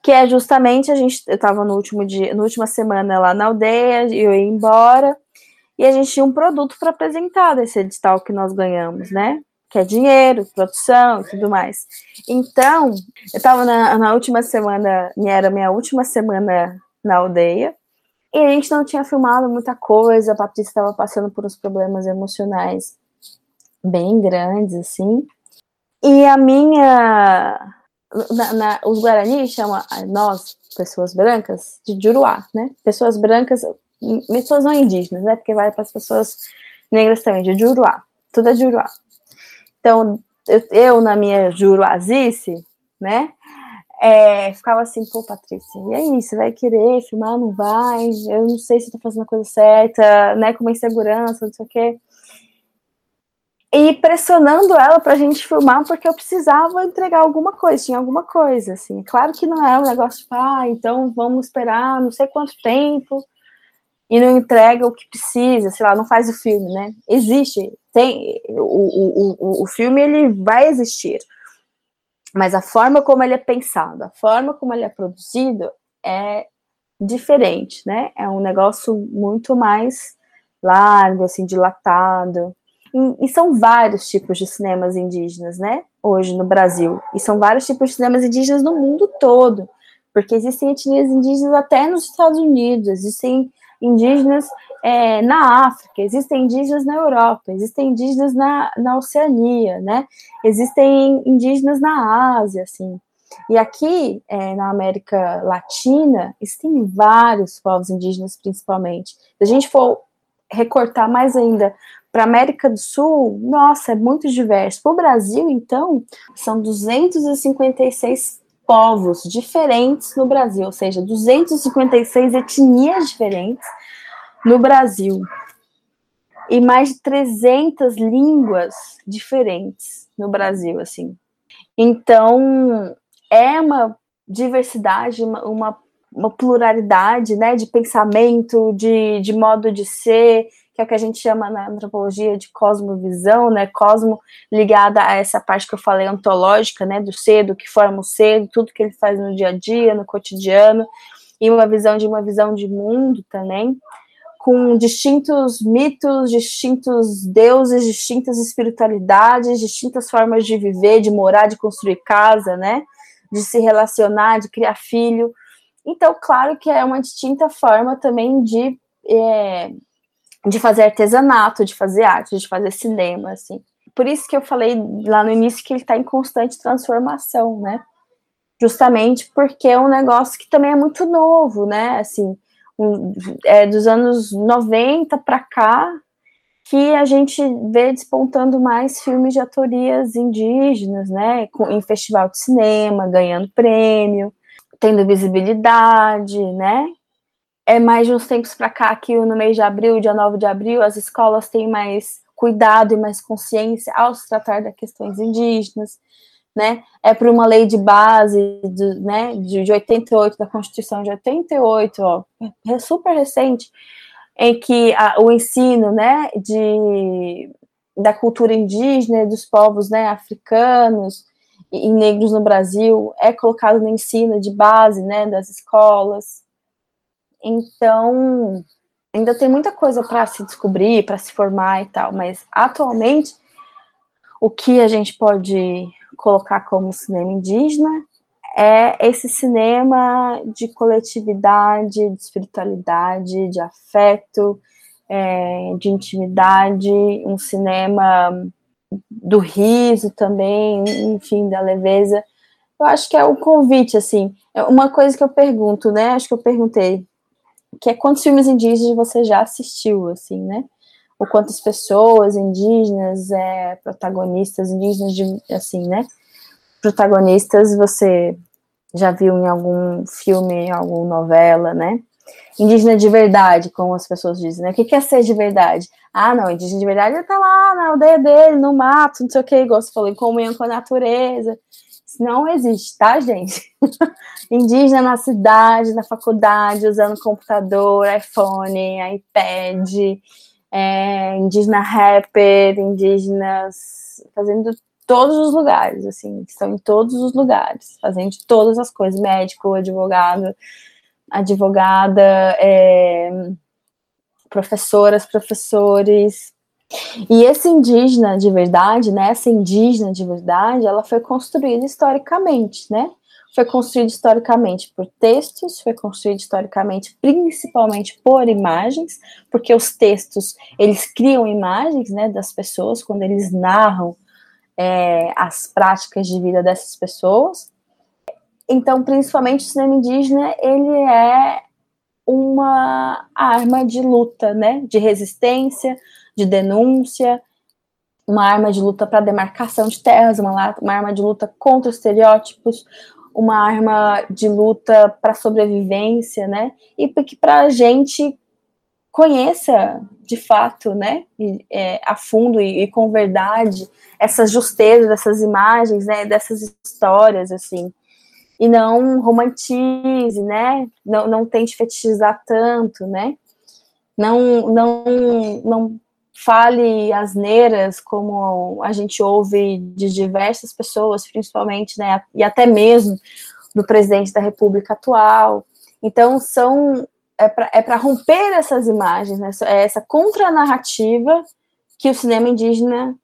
Que é justamente a gente. Eu estava no último dia, na última semana lá na aldeia, eu ia embora, e a gente tinha um produto para apresentar desse edital que nós ganhamos, né? Que é dinheiro, produção e tudo mais. Então, eu estava na, na, última semana, era minha última semana na aldeia, e a gente não tinha filmado muita coisa, a Patrícia estava passando por uns problemas emocionais bem grandes, assim. E a minha. Na, na, os Guarani chamam nós, pessoas brancas, de Juruá, né? Pessoas brancas, pessoas não indígenas, né? Porque vai para as pessoas negras também, de Juruá. Tudo é Juruá. Então, eu, eu na minha juruazice, né? É, ficava assim, pô, Patrícia, e aí, você vai querer filmar, não vai? Eu não sei se tô fazendo a coisa certa, né? Com uma insegurança, não sei o quê. E pressionando ela pra gente filmar, porque eu precisava entregar alguma coisa, tinha alguma coisa, assim. Claro que não é um negócio, tipo, ah, então vamos esperar não sei quanto tempo e não entrega o que precisa, sei lá, não faz o filme, né? Existe, tem o, o, o, filme ele vai existir, mas a forma como ele é pensado, a forma como ele é produzido é diferente, né? É um negócio muito mais largo, assim, dilatado. E, e, são vários tipos de cinemas indígenas, né? Hoje no Brasil. E são vários tipos de cinemas indígenas no mundo todo. Porque existem etnias indígenas até nos Estados Unidos, existem indígenas é, na África, existem indígenas na Europa, existem indígenas na, na Oceania, né? Existem indígenas na Ásia, assim. E aqui, é, na América Latina, existem vários povos indígenas, principalmente. Se a gente for recortar mais ainda para a América do Sul, nossa, é muito diverso. Para o Brasil, então, são 256 povos diferentes no Brasil, ou seja, 256 etnias diferentes no Brasil. E mais de 300 línguas diferentes no Brasil, assim. Então, é uma diversidade, uma, uma, uma pluralidade, né, de pensamento, de, de modo de ser, que é o que a gente chama na antropologia de cosmovisão, né? Cosmo ligada a essa parte que eu falei ontológica, né? Do ser, do que forma o ser, tudo que ele faz no dia a dia, no cotidiano, e uma visão de uma visão de mundo também, com distintos mitos, distintos deuses, distintas espiritualidades, distintas formas de viver, de morar, de construir casa, né? De se relacionar, de criar filho. Então, claro que é uma distinta forma também de é, de fazer artesanato, de fazer arte, de fazer cinema, assim. Por isso que eu falei lá no início que ele está em constante transformação, né? Justamente porque é um negócio que também é muito novo, né? Assim, é dos anos 90 para cá que a gente vê despontando mais filmes de autorias indígenas, né? Em festival de cinema, ganhando prêmio, tendo visibilidade, né? é mais de uns tempos para cá que no mês de abril, dia 9 de abril, as escolas têm mais cuidado e mais consciência ao se tratar das questões indígenas, né? É por uma lei de base de, né, de 88, da Constituição de 88, ó, é super recente, em que a, o ensino, né, de, da cultura indígena, dos povos, né, africanos e, e negros no Brasil é colocado no ensino de base, né, das escolas, então, ainda tem muita coisa para se descobrir, para se formar e tal, mas atualmente o que a gente pode colocar como cinema indígena é esse cinema de coletividade, de espiritualidade, de afeto, é, de intimidade, um cinema do riso também, enfim, da leveza. Eu acho que é o convite, assim, é uma coisa que eu pergunto, né? Acho que eu perguntei que é quantos filmes indígenas você já assistiu, assim, né? Ou quantas pessoas indígenas, é, protagonistas indígenas, de, assim, né? Protagonistas você já viu em algum filme, em alguma novela, né? Indígena de verdade, como as pessoas dizem, né? O que é ser de verdade? Ah, não, indígena de verdade ele tá lá na aldeia dele, no mato, não sei o que, igual você falou, em comunhão com a natureza. Isso não existe, tá, gente? Indígena na cidade, na faculdade, usando computador, iPhone, iPad, é, indígena rapper, indígenas fazendo todos os lugares, assim, estão em todos os lugares, fazendo todas as coisas, médico, advogado, advogada, é, professoras, professores, e esse indígena de verdade, né, essa indígena de verdade, ela foi construída historicamente, né? Foi construída historicamente por textos, foi construída historicamente principalmente por imagens, porque os textos, eles criam imagens, né, das pessoas, quando eles narram é, as práticas de vida dessas pessoas. Então, principalmente o cinema indígena, ele é uma arma de luta, né, de resistência, de denúncia, uma arma de luta para demarcação de terras, uma, uma arma de luta contra estereótipos, uma arma de luta para sobrevivência, né? E que para a gente conheça de fato, né, é, a fundo e, e, com verdade essas justezas dessas imagens, né, dessas histórias, assim, e não romantize, né, não, não tente fetichizar tanto, né, não, não, não fale asneiras, como a gente ouve de diversas pessoas, principalmente, né, e até mesmo do presidente da República atual. Então, são é para é romper essas imagens, né? é essa contranarrativa que o cinema indígena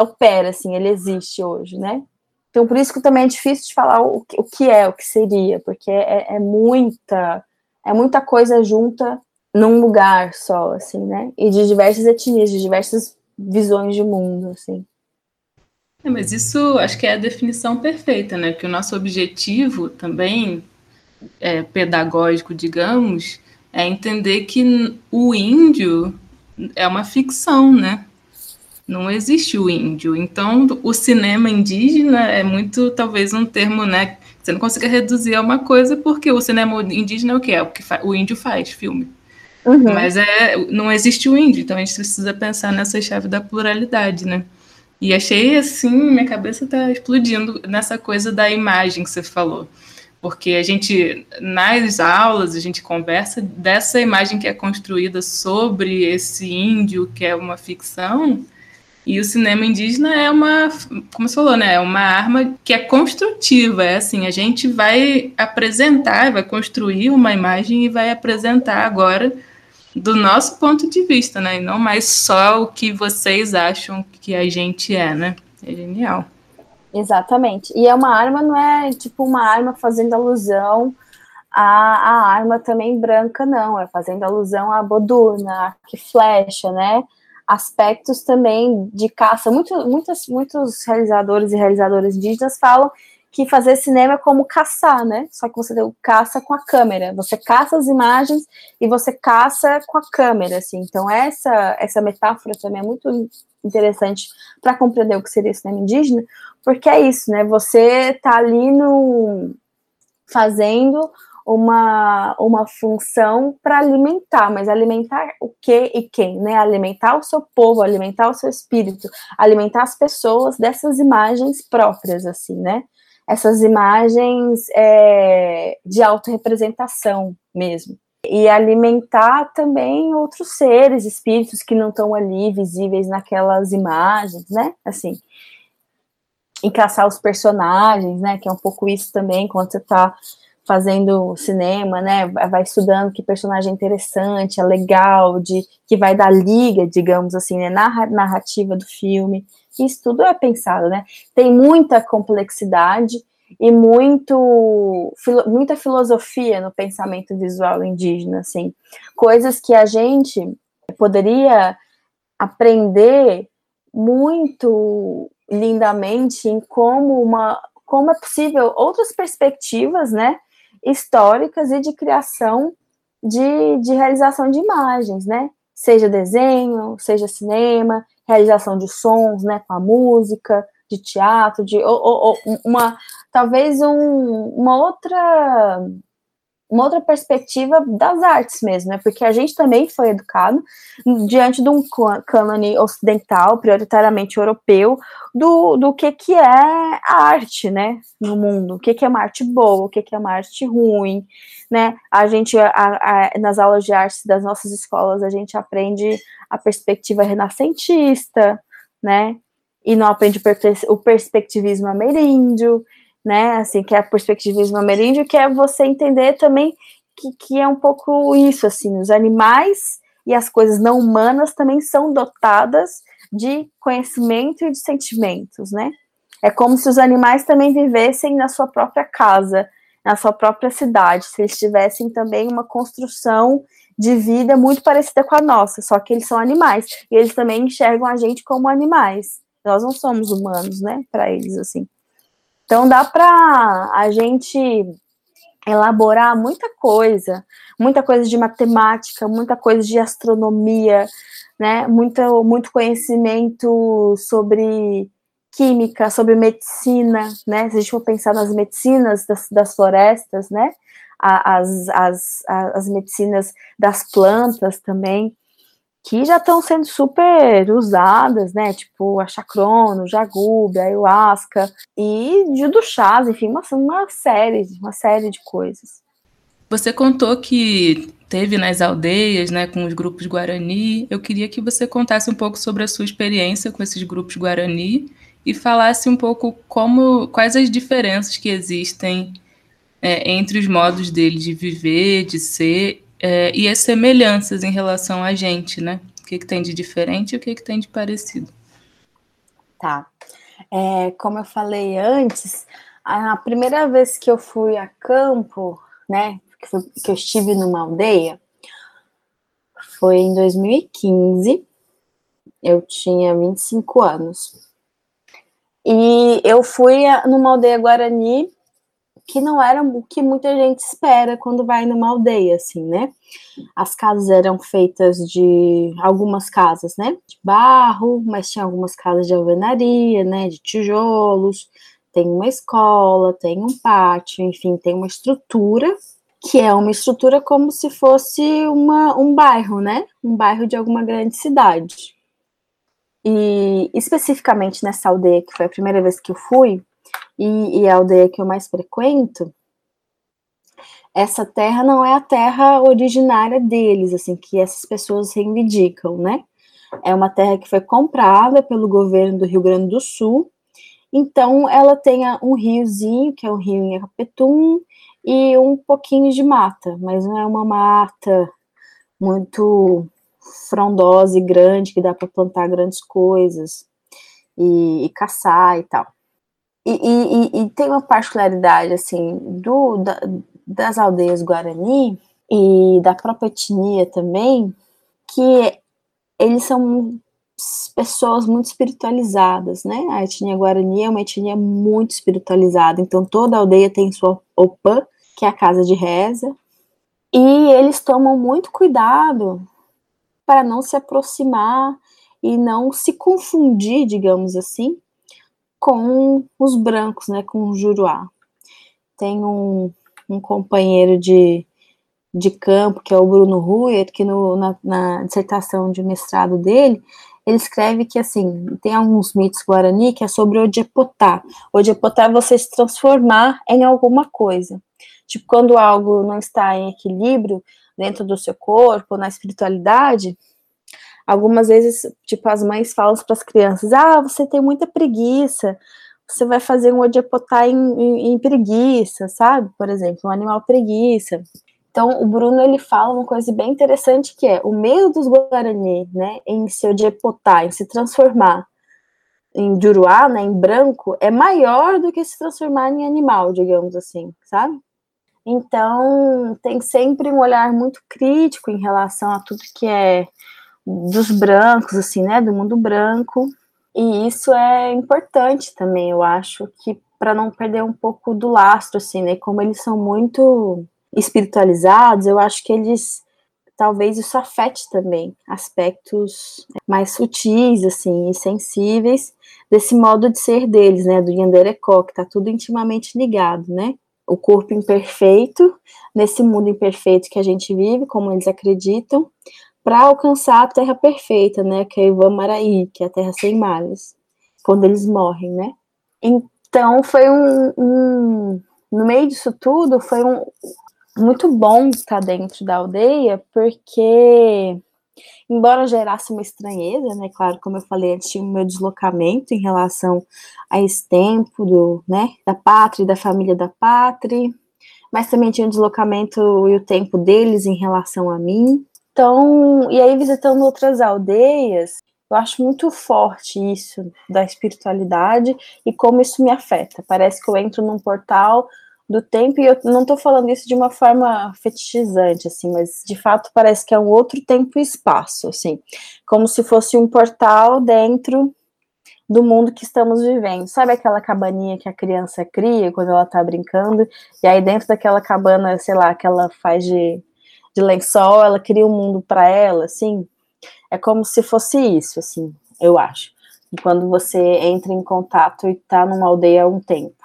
opera, assim, ele existe hoje, né? Então, por isso que também é difícil de falar o, o que é, o que seria, porque é, é muita é muita coisa junta num lugar só, assim, né? E de diversas etnias, de diversas visões de mundo, assim. É, mas isso acho que é a definição perfeita, né? Que o nosso objetivo também é, pedagógico, digamos, é entender que o índio é uma ficção, né? Não existe o índio. Então, o cinema indígena é muito, talvez, um termo, né? Você não consiga reduzir a uma coisa, porque o cinema indígena é o que é? O que o índio faz, filme. Uhum. Mas é, não existe o índio, então a gente precisa pensar nessa chave da pluralidade, né? E achei assim, minha cabeça tá explodindo nessa coisa da imagem que você falou. Porque a gente, nas aulas, a gente conversa dessa imagem que é construída sobre esse índio, que é uma ficção, e o cinema indígena é uma, como você falou, né? É uma arma que é construtiva. É assim, a gente vai apresentar, vai construir uma imagem e vai apresentar agora do nosso ponto de vista, né? E não mais só o que vocês acham que a gente é, né? É genial. Exatamente. E é uma arma, não é tipo uma arma fazendo alusão à, à arma também branca, não. É fazendo alusão à boduna, que flecha, né? Aspectos também de caça. Muito, muitos, muitos realizadores e realizadoras indígenas falam que fazer cinema é como caçar, né? Só que você caça com a câmera. Você caça as imagens e você caça com a câmera, assim. Então essa essa metáfora também é muito interessante para compreender o que seria o cinema indígena, porque é isso, né? Você tá ali no fazendo uma, uma função para alimentar, mas alimentar o que e quem, né? Alimentar o seu povo, alimentar o seu espírito, alimentar as pessoas dessas imagens próprias, assim, né? Essas imagens é, de autorrepresentação mesmo. E alimentar também outros seres, espíritos que não estão ali visíveis naquelas imagens, né? Assim, e caçar os personagens, né? Que é um pouco isso também, quando você está fazendo cinema, né? Vai estudando que personagem é interessante, é legal, de que vai dar liga, digamos assim, né? Na narrativa do filme que isso tudo é pensado, né? Tem muita complexidade e muito muita filosofia no pensamento visual indígena, assim, coisas que a gente poderia aprender muito lindamente em como uma como é possível outras perspectivas, né, históricas e de criação de, de realização de imagens, né, seja desenho, seja cinema, realização de sons, né, com a música, de teatro, de ou, ou, uma talvez um, uma outra uma outra perspectiva das artes mesmo, né? Porque a gente também foi educado diante de um cânone ocidental, prioritariamente europeu, do, do que, que é a arte, né? No mundo, o que, que é uma arte boa, o que, que é uma arte ruim, né? A gente, a, a, nas aulas de arte das nossas escolas, a gente aprende a perspectiva renascentista, né? E não aprende o perspectivismo ameríndio, né? Assim, que é perspectivismo ameríndio, que é você entender também que, que é um pouco isso, assim, os animais e as coisas não humanas também são dotadas de conhecimento e de sentimentos, né? É como se os animais também vivessem na sua própria casa, na sua própria cidade, se eles tivessem também uma construção de vida muito parecida com a nossa, só que eles são animais e eles também enxergam a gente como animais. Nós não somos humanos, né, para eles assim. Então dá para a gente elaborar muita coisa, muita coisa de matemática, muita coisa de astronomia, né, muito, muito conhecimento sobre química, sobre medicina, né, se a gente for pensar nas medicinas das, das florestas, né, as, as, as medicinas das plantas também, que já estão sendo super usadas, né? Tipo a chacrono, jagube, a ayahuasca e do chás, enfim, uma, uma série, uma série de coisas. Você contou que teve nas aldeias, né, com os grupos Guarani. Eu queria que você contasse um pouco sobre a sua experiência com esses grupos Guarani e falasse um pouco como quais as diferenças que existem é, entre os modos dele de viver, de ser é, e as semelhanças em relação a gente, né? O que, que tem de diferente e o que, que tem de parecido. Tá. É, como eu falei antes, a primeira vez que eu fui a campo, né, que, foi, que eu estive numa aldeia, foi em 2015. Eu tinha 25 anos. E eu fui numa aldeia guarani que não era o que muita gente espera quando vai numa aldeia, assim, né? As casas eram feitas de algumas casas, né? De barro, mas tinha algumas casas de alvenaria, né? De tijolos. Tem uma escola, tem um pátio, enfim, tem uma estrutura que é uma estrutura como se fosse uma, um bairro, né? Um bairro de alguma grande cidade. E especificamente nessa aldeia, que foi a primeira vez que eu fui, e, e a aldeia que eu mais frequento, essa terra não é a terra originária deles, assim, que essas pessoas reivindicam, né? É uma terra que foi comprada pelo governo do Rio Grande do Sul, então ela tem um riozinho, que é o rio Inhacapetum, e um pouquinho de mata, mas não é uma mata muito frondosa e grande, que dá para plantar grandes coisas e, e caçar e tal. E, e, e, tem uma particularidade, assim, do, da, das aldeias Guarani e da própria etnia também, que eles são pessoas muito espiritualizadas, né? A etnia Guarani é uma etnia muito espiritualizada, então toda aldeia tem sua opã, que é a casa de reza, e eles tomam muito cuidado para não se aproximar e não se confundir, digamos assim, com os brancos, né, com o juruá. Tem um, um companheiro de, de campo, que é o Bruno Ruyer, que no, na, na, dissertação de mestrado dele, ele escreve que, assim, tem alguns mitos guarani que é sobre o Odiepotá. O Odiepotá é você se transformar em alguma coisa. Tipo, quando algo não está em equilíbrio dentro do seu corpo, na espiritualidade, Algumas vezes, tipo, as mães falam para as crianças: ah, você tem muita preguiça, você vai fazer um odiepotá em, em, em preguiça, sabe? Por exemplo, um animal preguiça. Então, o Bruno ele fala uma coisa bem interessante que é o medo dos Guarani, né, em se odiepotar, em se transformar em juruá, né, em branco, é maior do que se transformar em animal, digamos assim, sabe? Então, tem sempre um olhar muito crítico em relação a tudo que é dos brancos, assim, né, do mundo branco. E isso é importante também, eu acho, que para não perder um pouco do lastro, assim, né, como eles são muito espiritualizados, eu acho que eles talvez isso afete também aspectos mais sutis, assim, e sensíveis desse modo de ser deles, né, do Yanderekó, que está tudo intimamente ligado, né? O corpo imperfeito, nesse mundo imperfeito que a gente vive, como eles acreditam, para alcançar a terra perfeita, né, que é Ivan Maraí, que é a terra sem males, quando eles morrem, né? Então foi um, um no meio disso tudo foi um muito bom estar dentro da aldeia, porque embora gerasse uma estranheza, né, claro, como eu falei, antes tinha o meu deslocamento em relação a esse tempo do, né, da pátria da família da pátria, mas também tinha o deslocamento e o tempo deles em relação a mim. Então, e aí visitando outras aldeias, eu acho muito forte isso da espiritualidade e como isso me afeta. Parece que eu entro num portal do tempo e eu não estou falando isso de uma forma fetichizante, assim, mas de fato parece que é um outro tempo e espaço, assim, como se fosse um portal dentro do mundo que estamos vivendo. Sabe aquela cabaninha que a criança cria quando ela está brincando, e aí dentro daquela cabana, sei lá, que ela faz de de lençol, ela cria um mundo para ela, assim. É como se fosse isso, assim, eu acho. Quando você entra em contato e tá numa aldeia há um tempo.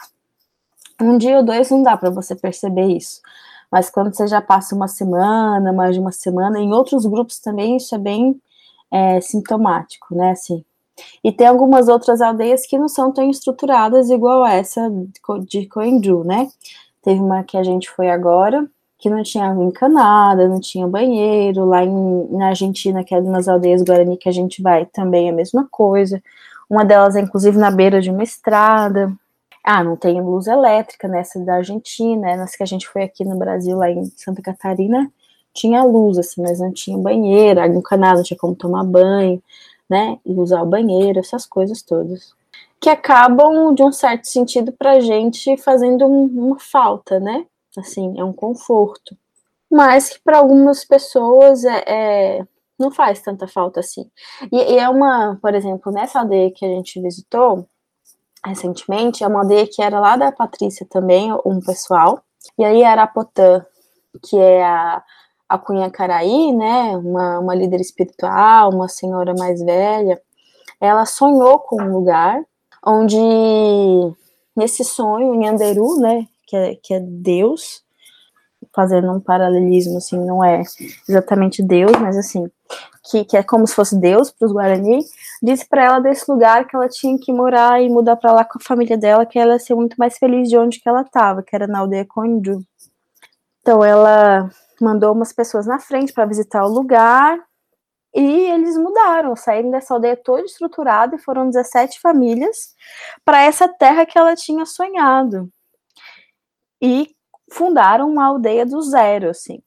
Um dia ou dois não dá para você perceber isso. Mas quando você já passa uma semana, mais de uma semana, em outros grupos também isso é bem é, sintomático, né? Assim. E tem algumas outras aldeias que não são tão estruturadas igual essa de Coenju, né? Teve uma que a gente foi agora, que não tinha água encanada, não tinha banheiro. Lá em, na Argentina, que é nas aldeias Guarani que a gente vai, também é a mesma coisa. Uma delas é inclusive na beira de uma estrada. Ah, não tem luz elétrica nessa da Argentina, nessa que a gente foi aqui no Brasil, lá em Santa Catarina, tinha luz, assim, mas não tinha banheiro, água encanada, não tinha como tomar banho, né? E usar o banheiro, essas coisas todas. Que acabam, de um certo sentido, pra gente fazendo um, uma falta, né? Assim, é um conforto. Mas que para algumas pessoas é, é, não faz tanta falta assim. E, e é uma, por exemplo, nessa aldeia que a gente visitou, recentemente, é uma aldeia que era lá da Patrícia também, um pessoal, e aí a Arapotã, que é a, a Cunha Caraí, né, uma, uma líder espiritual, uma senhora mais velha, ela sonhou com um lugar onde, nesse sonho, em Anderu, né, que é, que é Deus, fazendo um paralelismo, assim, não é exatamente Deus, mas assim, que, que é como se fosse Deus para os Guarani, disse para ela desse lugar que ela tinha que morar e mudar para lá com a família dela, que ela ia ser muito mais feliz de onde que ela estava, que era na aldeia Conju. Então ela mandou umas pessoas na frente para visitar o lugar e eles mudaram, saíram dessa aldeia toda estruturada e foram 17 famílias para essa terra que ela tinha sonhado. E fundaram uma aldeia do zero, assim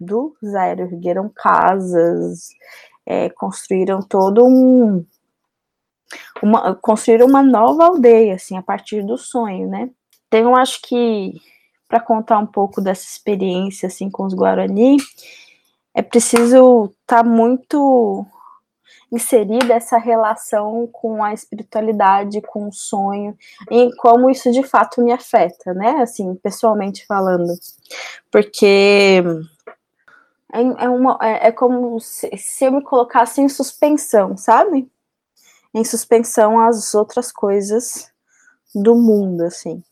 do zero, ergueram casas, é, construíram todo um. Uma, construíram uma nova aldeia, assim, a partir do sonho, né? Então, acho que, para contar um pouco dessa experiência, assim, com os Guarani, é preciso estar tá muito inserida essa relação com a espiritualidade, com o sonho, e como isso de fato me afeta, né? Assim, pessoalmente falando. Porque é, é, uma, é, é como se, se eu me colocasse em suspensão, sabe? Em suspensão às outras coisas do mundo, assim.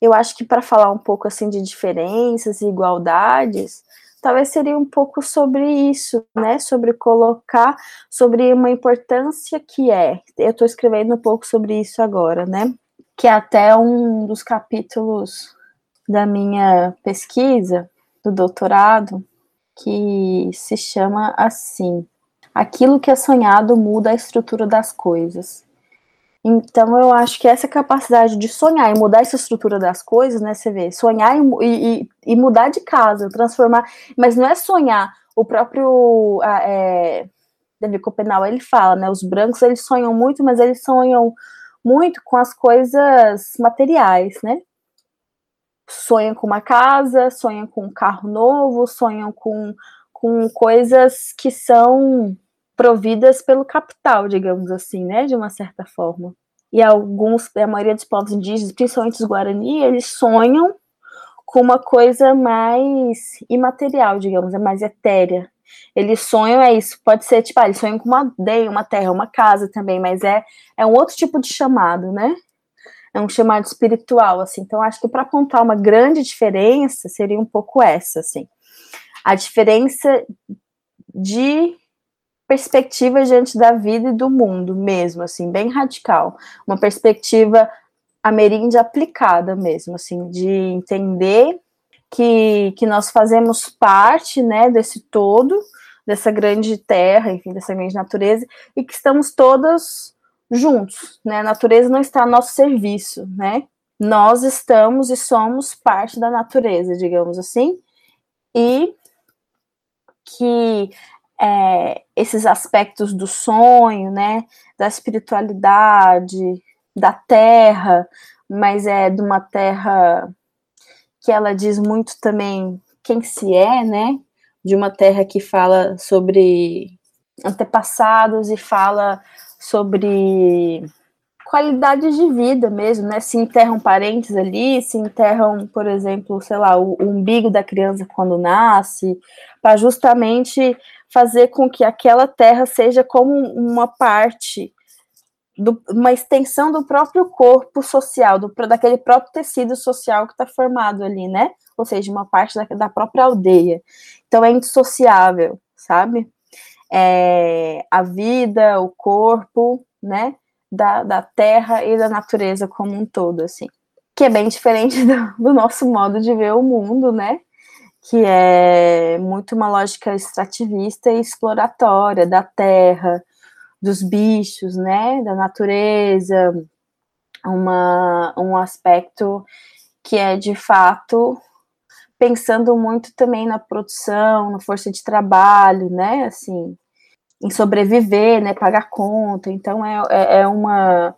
Eu acho que para falar um pouco assim de diferenças e igualdades, talvez seria um pouco sobre isso, né? Sobre colocar, sobre uma importância que é. Eu estou escrevendo um pouco sobre isso agora, né? Que é até um dos capítulos da minha pesquisa, do doutorado, que se chama assim: Aquilo que é sonhado muda a estrutura das coisas. Então, eu acho que essa capacidade de sonhar e mudar essa estrutura das coisas, né? Você vê, sonhar e, e, e mudar de casa, transformar. Mas não é sonhar. O próprio é, Copenau, ele fala, né? Os brancos, eles sonham muito, mas eles sonham muito com as coisas materiais, né? sonham com uma casa, sonham com um carro novo, sonham com, com coisas que são providas pelo capital, digamos assim, né, de uma certa forma. E alguns, a maioria dos povos indígenas, principalmente os Guarani, eles sonham com uma coisa mais imaterial, digamos, é mais etérea. Eles sonham, é isso, pode ser, tipo, ah, eles sonham com uma aldeia, uma terra, uma casa também, mas é, é um outro tipo de chamado, né? é um chamado espiritual, assim. Então, acho que para contar uma grande diferença seria um pouco essa, assim. A diferença de perspectiva diante da vida e do mundo mesmo, assim, bem radical. Uma perspectiva ameríndia aplicada mesmo, assim, de entender que, que nós fazemos parte, né, desse todo, dessa grande terra, enfim, dessa grande natureza, e que estamos todas juntos, né? A natureza não está a nosso serviço, né? Nós estamos e somos parte da natureza, digamos assim, e que é, esses aspectos do sonho, né, da espiritualidade, da terra, mas é de uma terra que ela diz muito também quem se é, né, de uma terra que fala sobre antepassados e fala sobre qualidade de vida mesmo, né? Se enterram parentes ali, se enterram, por exemplo, sei lá, o, o umbigo da criança quando nasce, para justamente fazer com que aquela terra seja como uma parte, do, uma extensão do próprio corpo social, do, daquele próprio tecido social que está formado ali, né? Ou seja, uma parte da, da própria aldeia. Então é indissociável, sabe? é, a vida, o corpo, né, da, da terra e da natureza como um todo, assim. Que é bem diferente do, do nosso modo de ver o mundo, né, que é muito uma lógica extrativista e exploratória da terra, dos bichos, né, da natureza, uma, um aspecto que é de fato pensando muito também na produção, na força de trabalho, né? Assim, em sobreviver, né? Pagar conta. Então é, é, é uma,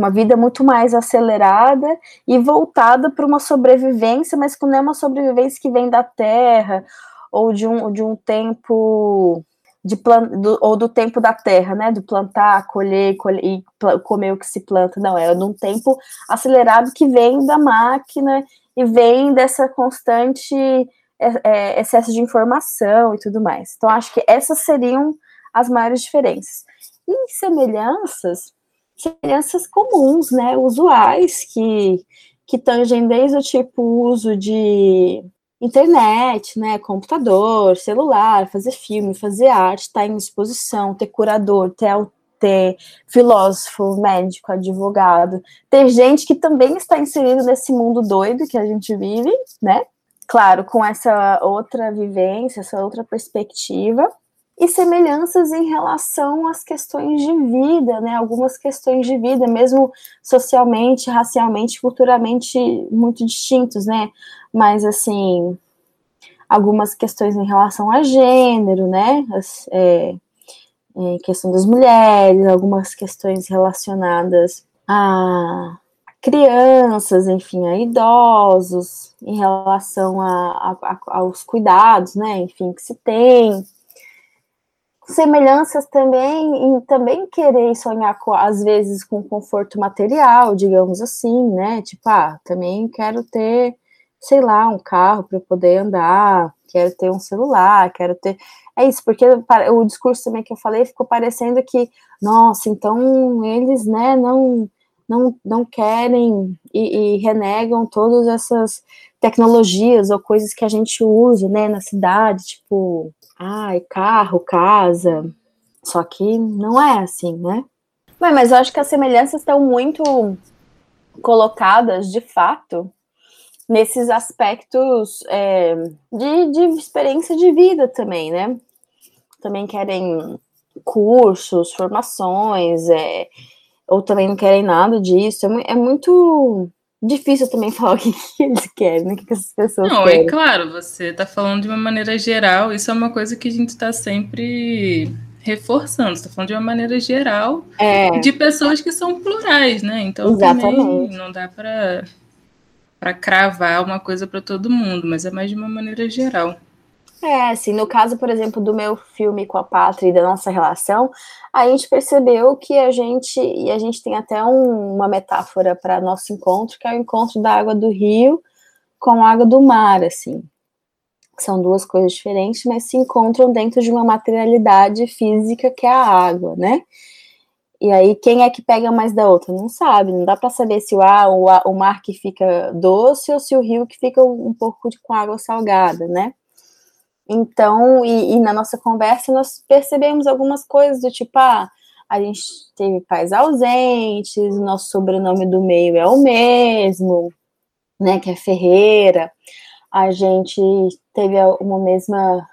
uma vida muito mais acelerada e voltada para uma sobrevivência, mas que não é uma sobrevivência que vem da terra ou de um, de um tempo de plan, do, ou do tempo da terra, né? Do plantar, colher, colher e comer o que se planta. Não, é num tempo acelerado que vem da máquina e vem dessa constante é, é, excesso de informação e tudo mais. Então, acho que essas seriam as maiores diferenças. E semelhanças, semelhanças comuns, né? Usuais, que, que tangem desde o tipo uso de internet, né, computador, celular, fazer filme, fazer arte, estar tá em exposição, ter curador, ter, ter filósofo, médico, advogado, ter gente que também está inserido nesse mundo doido que a gente vive, né? Claro, com essa outra vivência, essa outra perspectiva, e semelhanças em relação às questões de vida, né? Algumas questões de vida, mesmo socialmente, racialmente, culturalmente muito distintos, né? Mas assim, algumas questões em relação a gênero, né? As, é, é, questão das mulheres, algumas questões relacionadas a crianças, enfim, a idosos, em relação a, a, aos cuidados, né? Enfim, que se tem semelhanças também em também querer sonhar com, às vezes com conforto material, digamos assim, né? Tipo, ah, também quero ter, sei lá, um carro para poder andar, quero ter um celular, quero ter. É isso, porque o discurso também que eu falei ficou parecendo que, nossa, então eles, né, não não, não querem e, e renegam todas essas tecnologias ou coisas que a gente usa, né, na cidade, tipo ai, carro, casa. Só que não é assim, né? Mas, mas eu acho que as semelhanças estão muito colocadas, de fato, nesses aspectos é, de, de experiência de vida também, né? Também querem cursos, formações, é, ou também não querem nada disso. É, é muito difícil também falar o que, que eles querem, né? o que, que essas pessoas Não, é querem. é claro, você está falando de uma maneira geral, isso é uma coisa que a gente está sempre reforçando, está falando de uma maneira geral é. de pessoas que são plurais, né? Então Exatamente. também não dá para para cravar uma coisa para todo mundo, mas é mais de uma maneira geral. É, assim, no caso, por exemplo, do meu filme com a Pátria e da nossa relação, a gente percebeu que a gente, e a gente tem até um, uma metáfora para nosso encontro, que é o encontro da água do rio com a água do mar, assim. São duas coisas diferentes, mas se encontram dentro de uma materialidade física que é a água, né? E aí, quem é que pega mais da outra? Não sabe, não dá para saber se o, o, o mar que fica doce ou se o rio que fica um pouco de, com água salgada, né? Então, e, e, na nossa conversa nós percebemos algumas coisas do tipo, ah, a gente teve pais ausentes, nosso sobrenome do meio é o mesmo, né, que é Ferreira. A gente teve uma mesma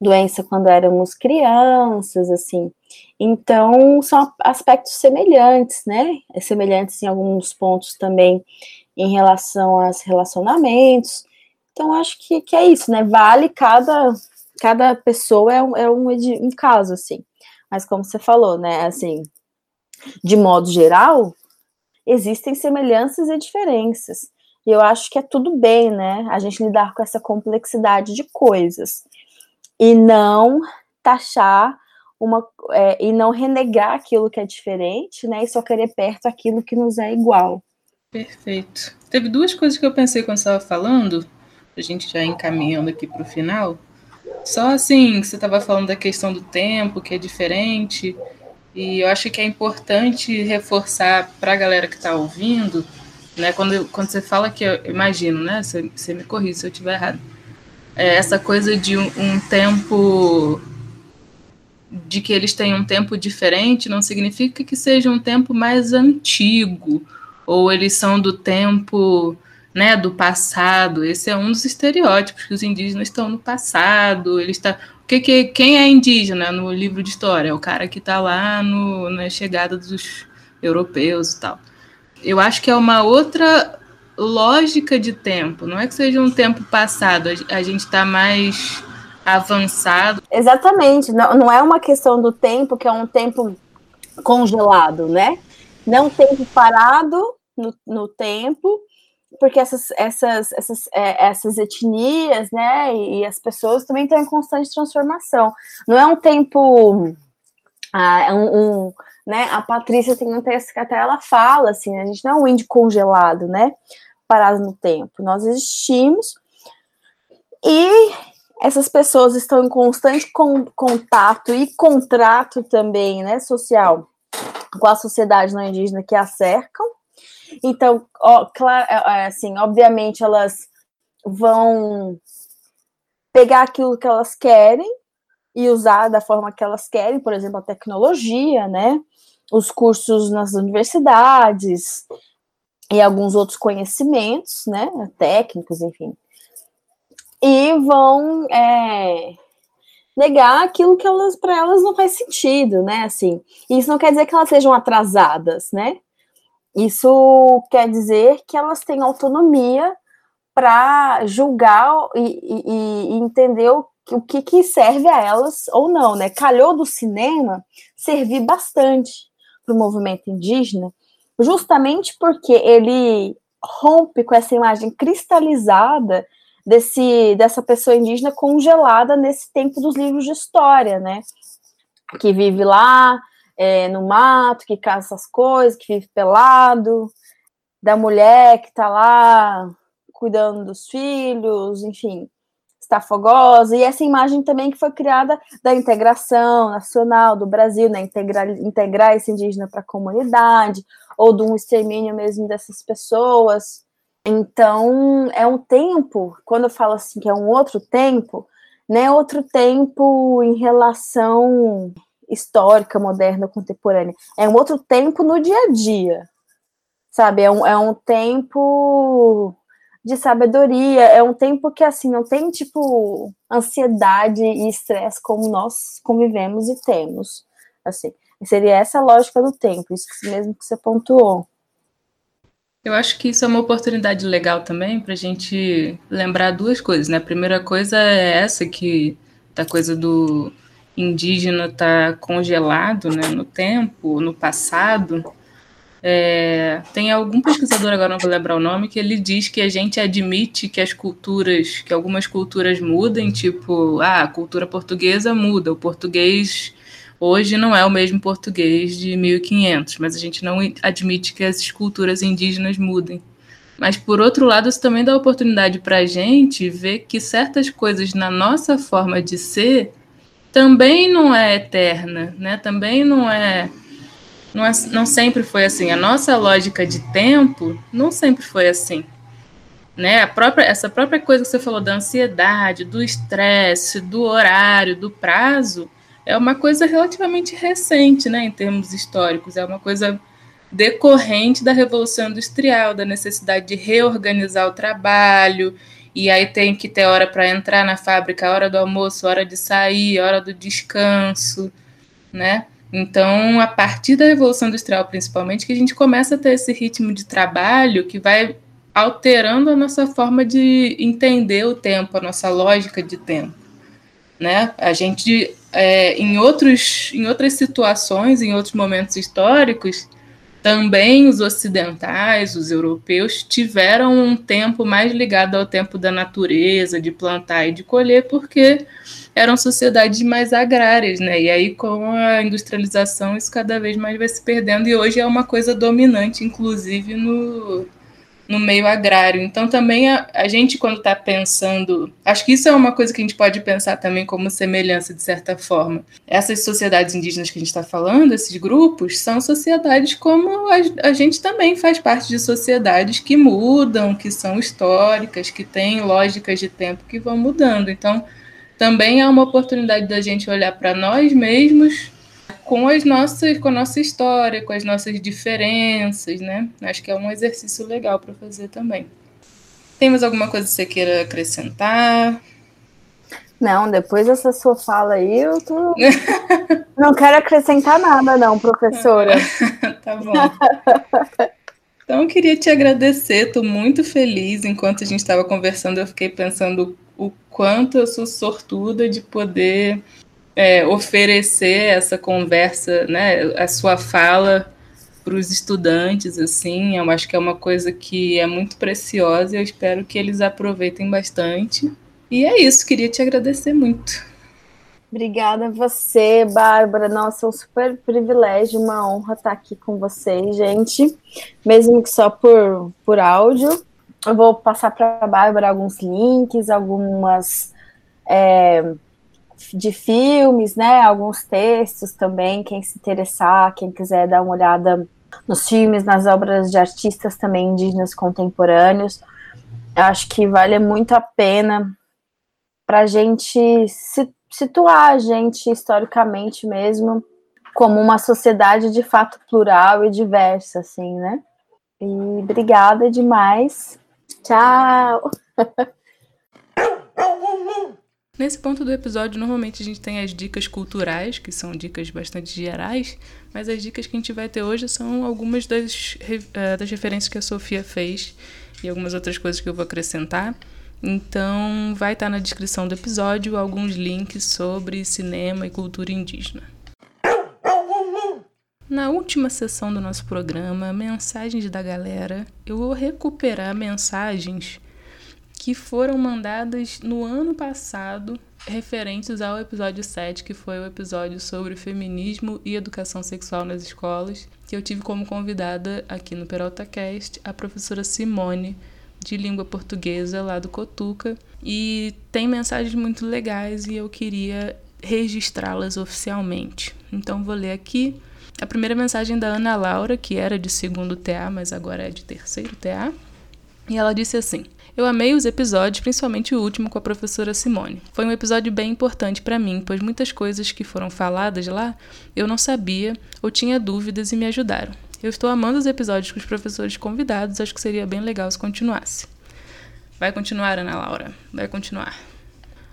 doença quando éramos crianças, assim. Então, são aspectos semelhantes, né? Semelhantes em alguns pontos também em relação aos relacionamentos. Então, acho que, que é isso, né? Vale cada, cada pessoa é um, é um, um caso, assim. Mas como você falou, né? Assim, de modo geral, existem semelhanças e diferenças. E eu acho que é tudo bem, né? A gente lidar com essa complexidade de coisas. E não taxar uma. É, e não renegar aquilo que é diferente, né? E só querer perto aquilo que nos é igual. Perfeito. Teve duas coisas que eu pensei quando estava falando a gente já encaminhando aqui para o final. Só assim, você estava falando da questão do tempo, que é diferente, e eu acho que é importante reforçar para a galera que está ouvindo, né, quando, quando você fala que, eu imagino, né, você, você me corrija se eu estiver errado, é essa coisa de um, um tempo de que eles têm um tempo diferente não significa que seja um tempo mais antigo, ou eles são do tempo né, do passado. Esse é um dos estereótipos que os indígenas estão no passado. Ele está, o que, que quem é indígena no livro de história? É o cara que está lá no, na chegada dos europeus e tal. Eu acho que é uma outra lógica de tempo. Não é que seja um tempo passado, a gente está mais avançado. Exatamente. Não, não é uma questão do tempo que é um tempo congelado, né? Não tempo parado no, no tempo, porque essas, essas, essas, é, essas etnias, né, e as pessoas também estão em constante transformação. Não é um tempo, ah, é um, um, né, a Patrícia tem um texto que até ela fala, assim, a gente não é um índio congelado, né, parado no tempo, nós existimos e essas pessoas estão em constante com, contato e contrato também, né, social com a sociedade não indígena que a cercam, então, ó, claro, é, é, assim, obviamente elas vão pegar aquilo que elas querem e usar da forma que elas querem, por exemplo, a tecnologia, né? Os cursos nas universidades e alguns outros conhecimentos, né? Técnicos, enfim. E vão é, negar aquilo que elas para elas não faz sentido, né? Assim, isso não quer dizer que elas sejam atrasadas, né? Isso quer dizer que elas têm autonomia para julgar e, e, e, entender o, o que, que serve a elas ou não, né? Calhou do cinema servir bastante para o movimento indígena, justamente porque ele rompe com essa imagem cristalizada desse, dessa pessoa indígena congelada nesse tempo dos livros de história, né? Que vive lá, é, no mato, que caça essas coisas, que vive pelado, da mulher que está lá cuidando dos filhos, enfim, está fogosa, e essa imagem também que foi criada da integração nacional do Brasil, né, integrar, integrar esse indígena para a comunidade, ou de um extermínio mesmo dessas pessoas. Então, é um tempo, quando eu falo assim que é um outro tempo, né, outro tempo em relação histórica, moderna, contemporânea. É um outro tempo no dia a dia, sabe? É um, é um tempo de sabedoria, é um tempo que, assim, não tem, tipo, ansiedade e estresse como nós convivemos e temos, assim. Seria essa a lógica do tempo, isso mesmo que você pontuou. Eu acho que isso é uma oportunidade legal também para a gente lembrar duas coisas, né? A primeira coisa é essa que da coisa do indígena está congelado né, no tempo, no passado. É, tem algum pesquisador, agora não vou lembrar o nome, que ele diz que a gente admite que as culturas, que algumas culturas mudem, tipo, ah, a cultura portuguesa muda, o português hoje não é o mesmo português de 1500, mas a gente não admite que as culturas indígenas mudem. Mas, por outro lado, isso também dá oportunidade para a gente ver que certas coisas na nossa forma de ser também não é eterna, né? Também não é, não é, não sempre foi assim. A nossa lógica de tempo não sempre foi assim, né? A própria essa própria coisa que você falou da ansiedade, do estresse, do horário, do prazo, é uma coisa relativamente recente, né? Em termos históricos, é uma coisa decorrente da revolução industrial, da necessidade de reorganizar o trabalho e aí tem que ter hora para entrar na fábrica, hora do almoço, hora de sair, hora do descanso, né? Então, a partir da Revolução Industrial, principalmente, que a gente começa a ter esse ritmo de trabalho que vai alterando a nossa forma de entender o tempo, a nossa lógica de tempo. Né? A gente, é, em, outros, em outras situações, em outros momentos históricos, também os ocidentais, os europeus, tiveram um tempo mais ligado ao tempo da natureza, de plantar e de colher, porque eram sociedades mais agrárias, né? E aí, com a industrialização, isso cada vez mais vai se perdendo, e hoje é uma coisa dominante, inclusive, no, no meio agrário. Então, também a, a gente, quando está pensando, acho que isso é uma coisa que a gente pode pensar também como semelhança, de certa forma. Essas sociedades indígenas que a gente está falando, esses grupos, são sociedades como a, a gente também faz parte de sociedades que mudam, que são históricas, que têm lógicas de tempo que vão mudando. Então, também é uma oportunidade da gente olhar para nós mesmos com as nossas, com a nossa história, com as nossas diferenças, né? Acho que é um exercício legal para fazer também. Tem mais alguma coisa que você queira acrescentar? Não, depois dessa sua fala aí, eu tô... não quero acrescentar nada, não, professora. tá bom. Então, queria te agradecer, estou muito feliz. Enquanto a gente estava conversando, eu fiquei pensando o quanto eu sou sortuda de poder é, oferecer essa conversa, né, a sua fala para os estudantes, assim, eu acho que é uma coisa que é muito preciosa e eu espero que eles aproveitem bastante. E é isso, queria te agradecer muito. Obrigada a você, Bárbara. Nossa, é um super privilégio, uma honra estar aqui com vocês, gente. Mesmo que só por, por áudio. Eu vou passar para a Bárbara alguns links, algumas é, de filmes, né? Alguns textos também. Quem se interessar, quem quiser dar uma olhada nos filmes, nas obras de artistas também indígenas contemporâneos. Acho que vale muito a pena para a gente situar a gente historicamente mesmo como uma sociedade de fato plural e diversa, assim, né? E obrigada demais. Tchau! Nesse ponto do episódio, normalmente a gente tem as dicas culturais, que são dicas bastante gerais, mas as dicas que a gente vai ter hoje são algumas das, eh, das referências que a Sofia fez e algumas outras coisas que eu vou acrescentar. Então, vai estar na descrição do episódio alguns links sobre cinema e cultura indígena. Na última sessão do nosso programa, Mensagens da Galera, eu vou recuperar mensagens que foram mandadas no ano passado referentes ao episódio 7, que foi o episódio sobre feminismo e educação sexual nas escolas, que eu tive como convidada aqui no Peralta Cast a professora Simone, de língua portuguesa lá do Cotuca e tem mensagens muito legais e eu queria registrá-las oficialmente. Então vou ler aqui a primeira mensagem da Ana Laura, que era de segundo TA, mas agora é de terceiro TA. E ela disse assim: Eu amei os episódios, principalmente o último com a professora Simone. Foi um episódio bem importante para mim, pois muitas coisas que foram faladas lá eu não sabia ou tinha dúvidas e me ajudaram. Eu estou amando os episódios com os professores convidados, acho que seria bem legal se continuasse. Vai continuar, Ana Laura, vai continuar.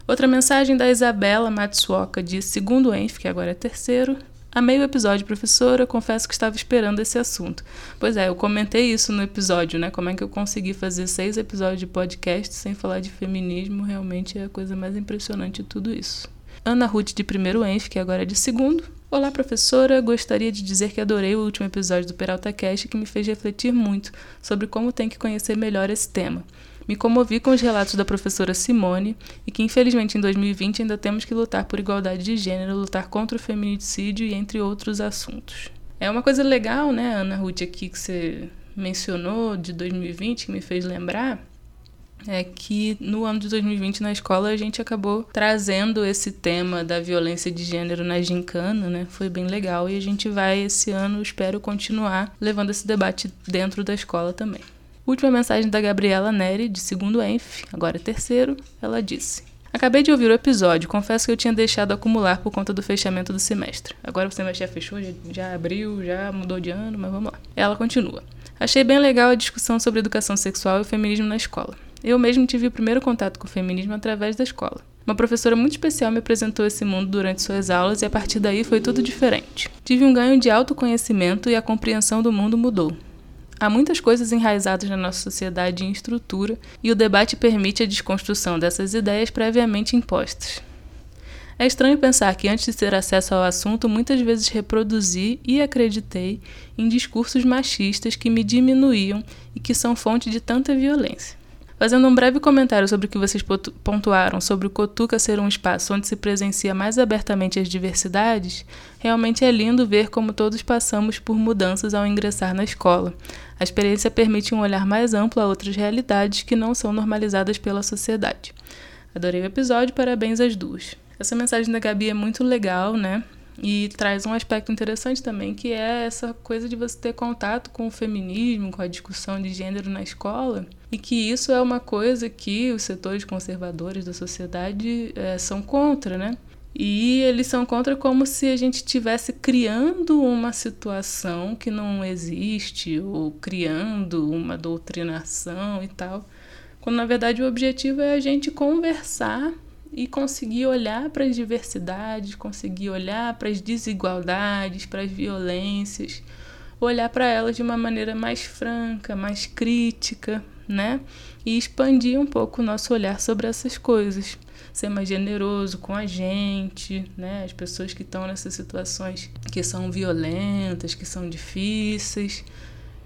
Outra mensagem da Isabela Matsuoka de segundo ENF, que agora é terceiro. Amei o episódio, professora. Confesso que estava esperando esse assunto. Pois é, eu comentei isso no episódio, né? Como é que eu consegui fazer seis episódios de podcast sem falar de feminismo? Realmente é a coisa mais impressionante de tudo isso. Ana Ruth de primeiro ENF, que agora é de segundo. Olá, professora. Gostaria de dizer que adorei o último episódio do Peralta Cast que me fez refletir muito sobre como tem que conhecer melhor esse tema. Me comovi com os relatos da professora Simone e que, infelizmente, em 2020 ainda temos que lutar por igualdade de gênero, lutar contra o feminicídio e entre outros assuntos. É uma coisa legal, né, Ana Ruth, aqui que você mencionou de 2020 que me fez lembrar é que no ano de 2020 na escola a gente acabou trazendo esse tema da violência de gênero na gincana, né? Foi bem legal e a gente vai esse ano, espero continuar levando esse debate dentro da escola também. Última mensagem da Gabriela Neri, de segundo ENF, agora terceiro, ela disse: Acabei de ouvir o episódio, confesso que eu tinha deixado acumular por conta do fechamento do semestre. Agora o semestre já fechou, já, já abriu, já mudou de ano, mas vamos lá. Ela continua. Achei bem legal a discussão sobre educação sexual e feminismo na escola. Eu mesmo tive o primeiro contato com o feminismo através da escola. Uma professora muito especial me apresentou esse mundo durante suas aulas e a partir daí foi tudo diferente. Tive um ganho de autoconhecimento e a compreensão do mundo mudou. Há muitas coisas enraizadas na nossa sociedade em estrutura e o debate permite a desconstrução dessas ideias previamente impostas. É estranho pensar que antes de ter acesso ao assunto, muitas vezes reproduzi e acreditei em discursos machistas que me diminuíam e que são fonte de tanta violência. Fazendo um breve comentário sobre o que vocês pontuaram sobre o Cotuca ser um espaço onde se presencia mais abertamente as diversidades, realmente é lindo ver como todos passamos por mudanças ao ingressar na escola. A experiência permite um olhar mais amplo a outras realidades que não são normalizadas pela sociedade. Adorei o episódio, parabéns às duas. Essa mensagem da Gabi é muito legal, né? E traz um aspecto interessante também, que é essa coisa de você ter contato com o feminismo, com a discussão de gênero na escola, e que isso é uma coisa que os setores conservadores da sociedade é, são contra, né? E eles são contra como se a gente estivesse criando uma situação que não existe, ou criando uma doutrinação e tal, quando na verdade o objetivo é a gente conversar e conseguir olhar para as diversidades, conseguir olhar para as desigualdades, para as violências, olhar para elas de uma maneira mais franca, mais crítica, né? E expandir um pouco o nosso olhar sobre essas coisas. Ser mais generoso com a gente, né? As pessoas que estão nessas situações que são violentas, que são difíceis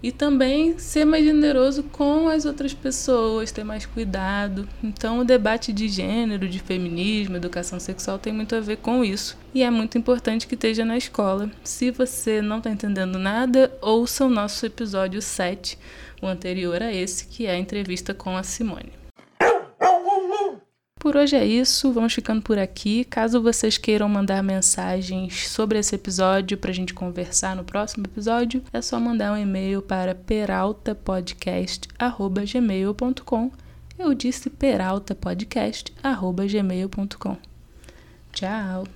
e também ser mais generoso com as outras pessoas, ter mais cuidado. Então, o debate de gênero, de feminismo, educação sexual tem muito a ver com isso. E é muito importante que esteja na escola. Se você não está entendendo nada, ouça o nosso episódio 7, o anterior a esse, que é a entrevista com a Simone. Por hoje é isso, vamos ficando por aqui. Caso vocês queiram mandar mensagens sobre esse episódio para a gente conversar no próximo episódio, é só mandar um e-mail para peraltapodcast@gmail.com. Eu disse peraltapodcast@gmail.com. Tchau.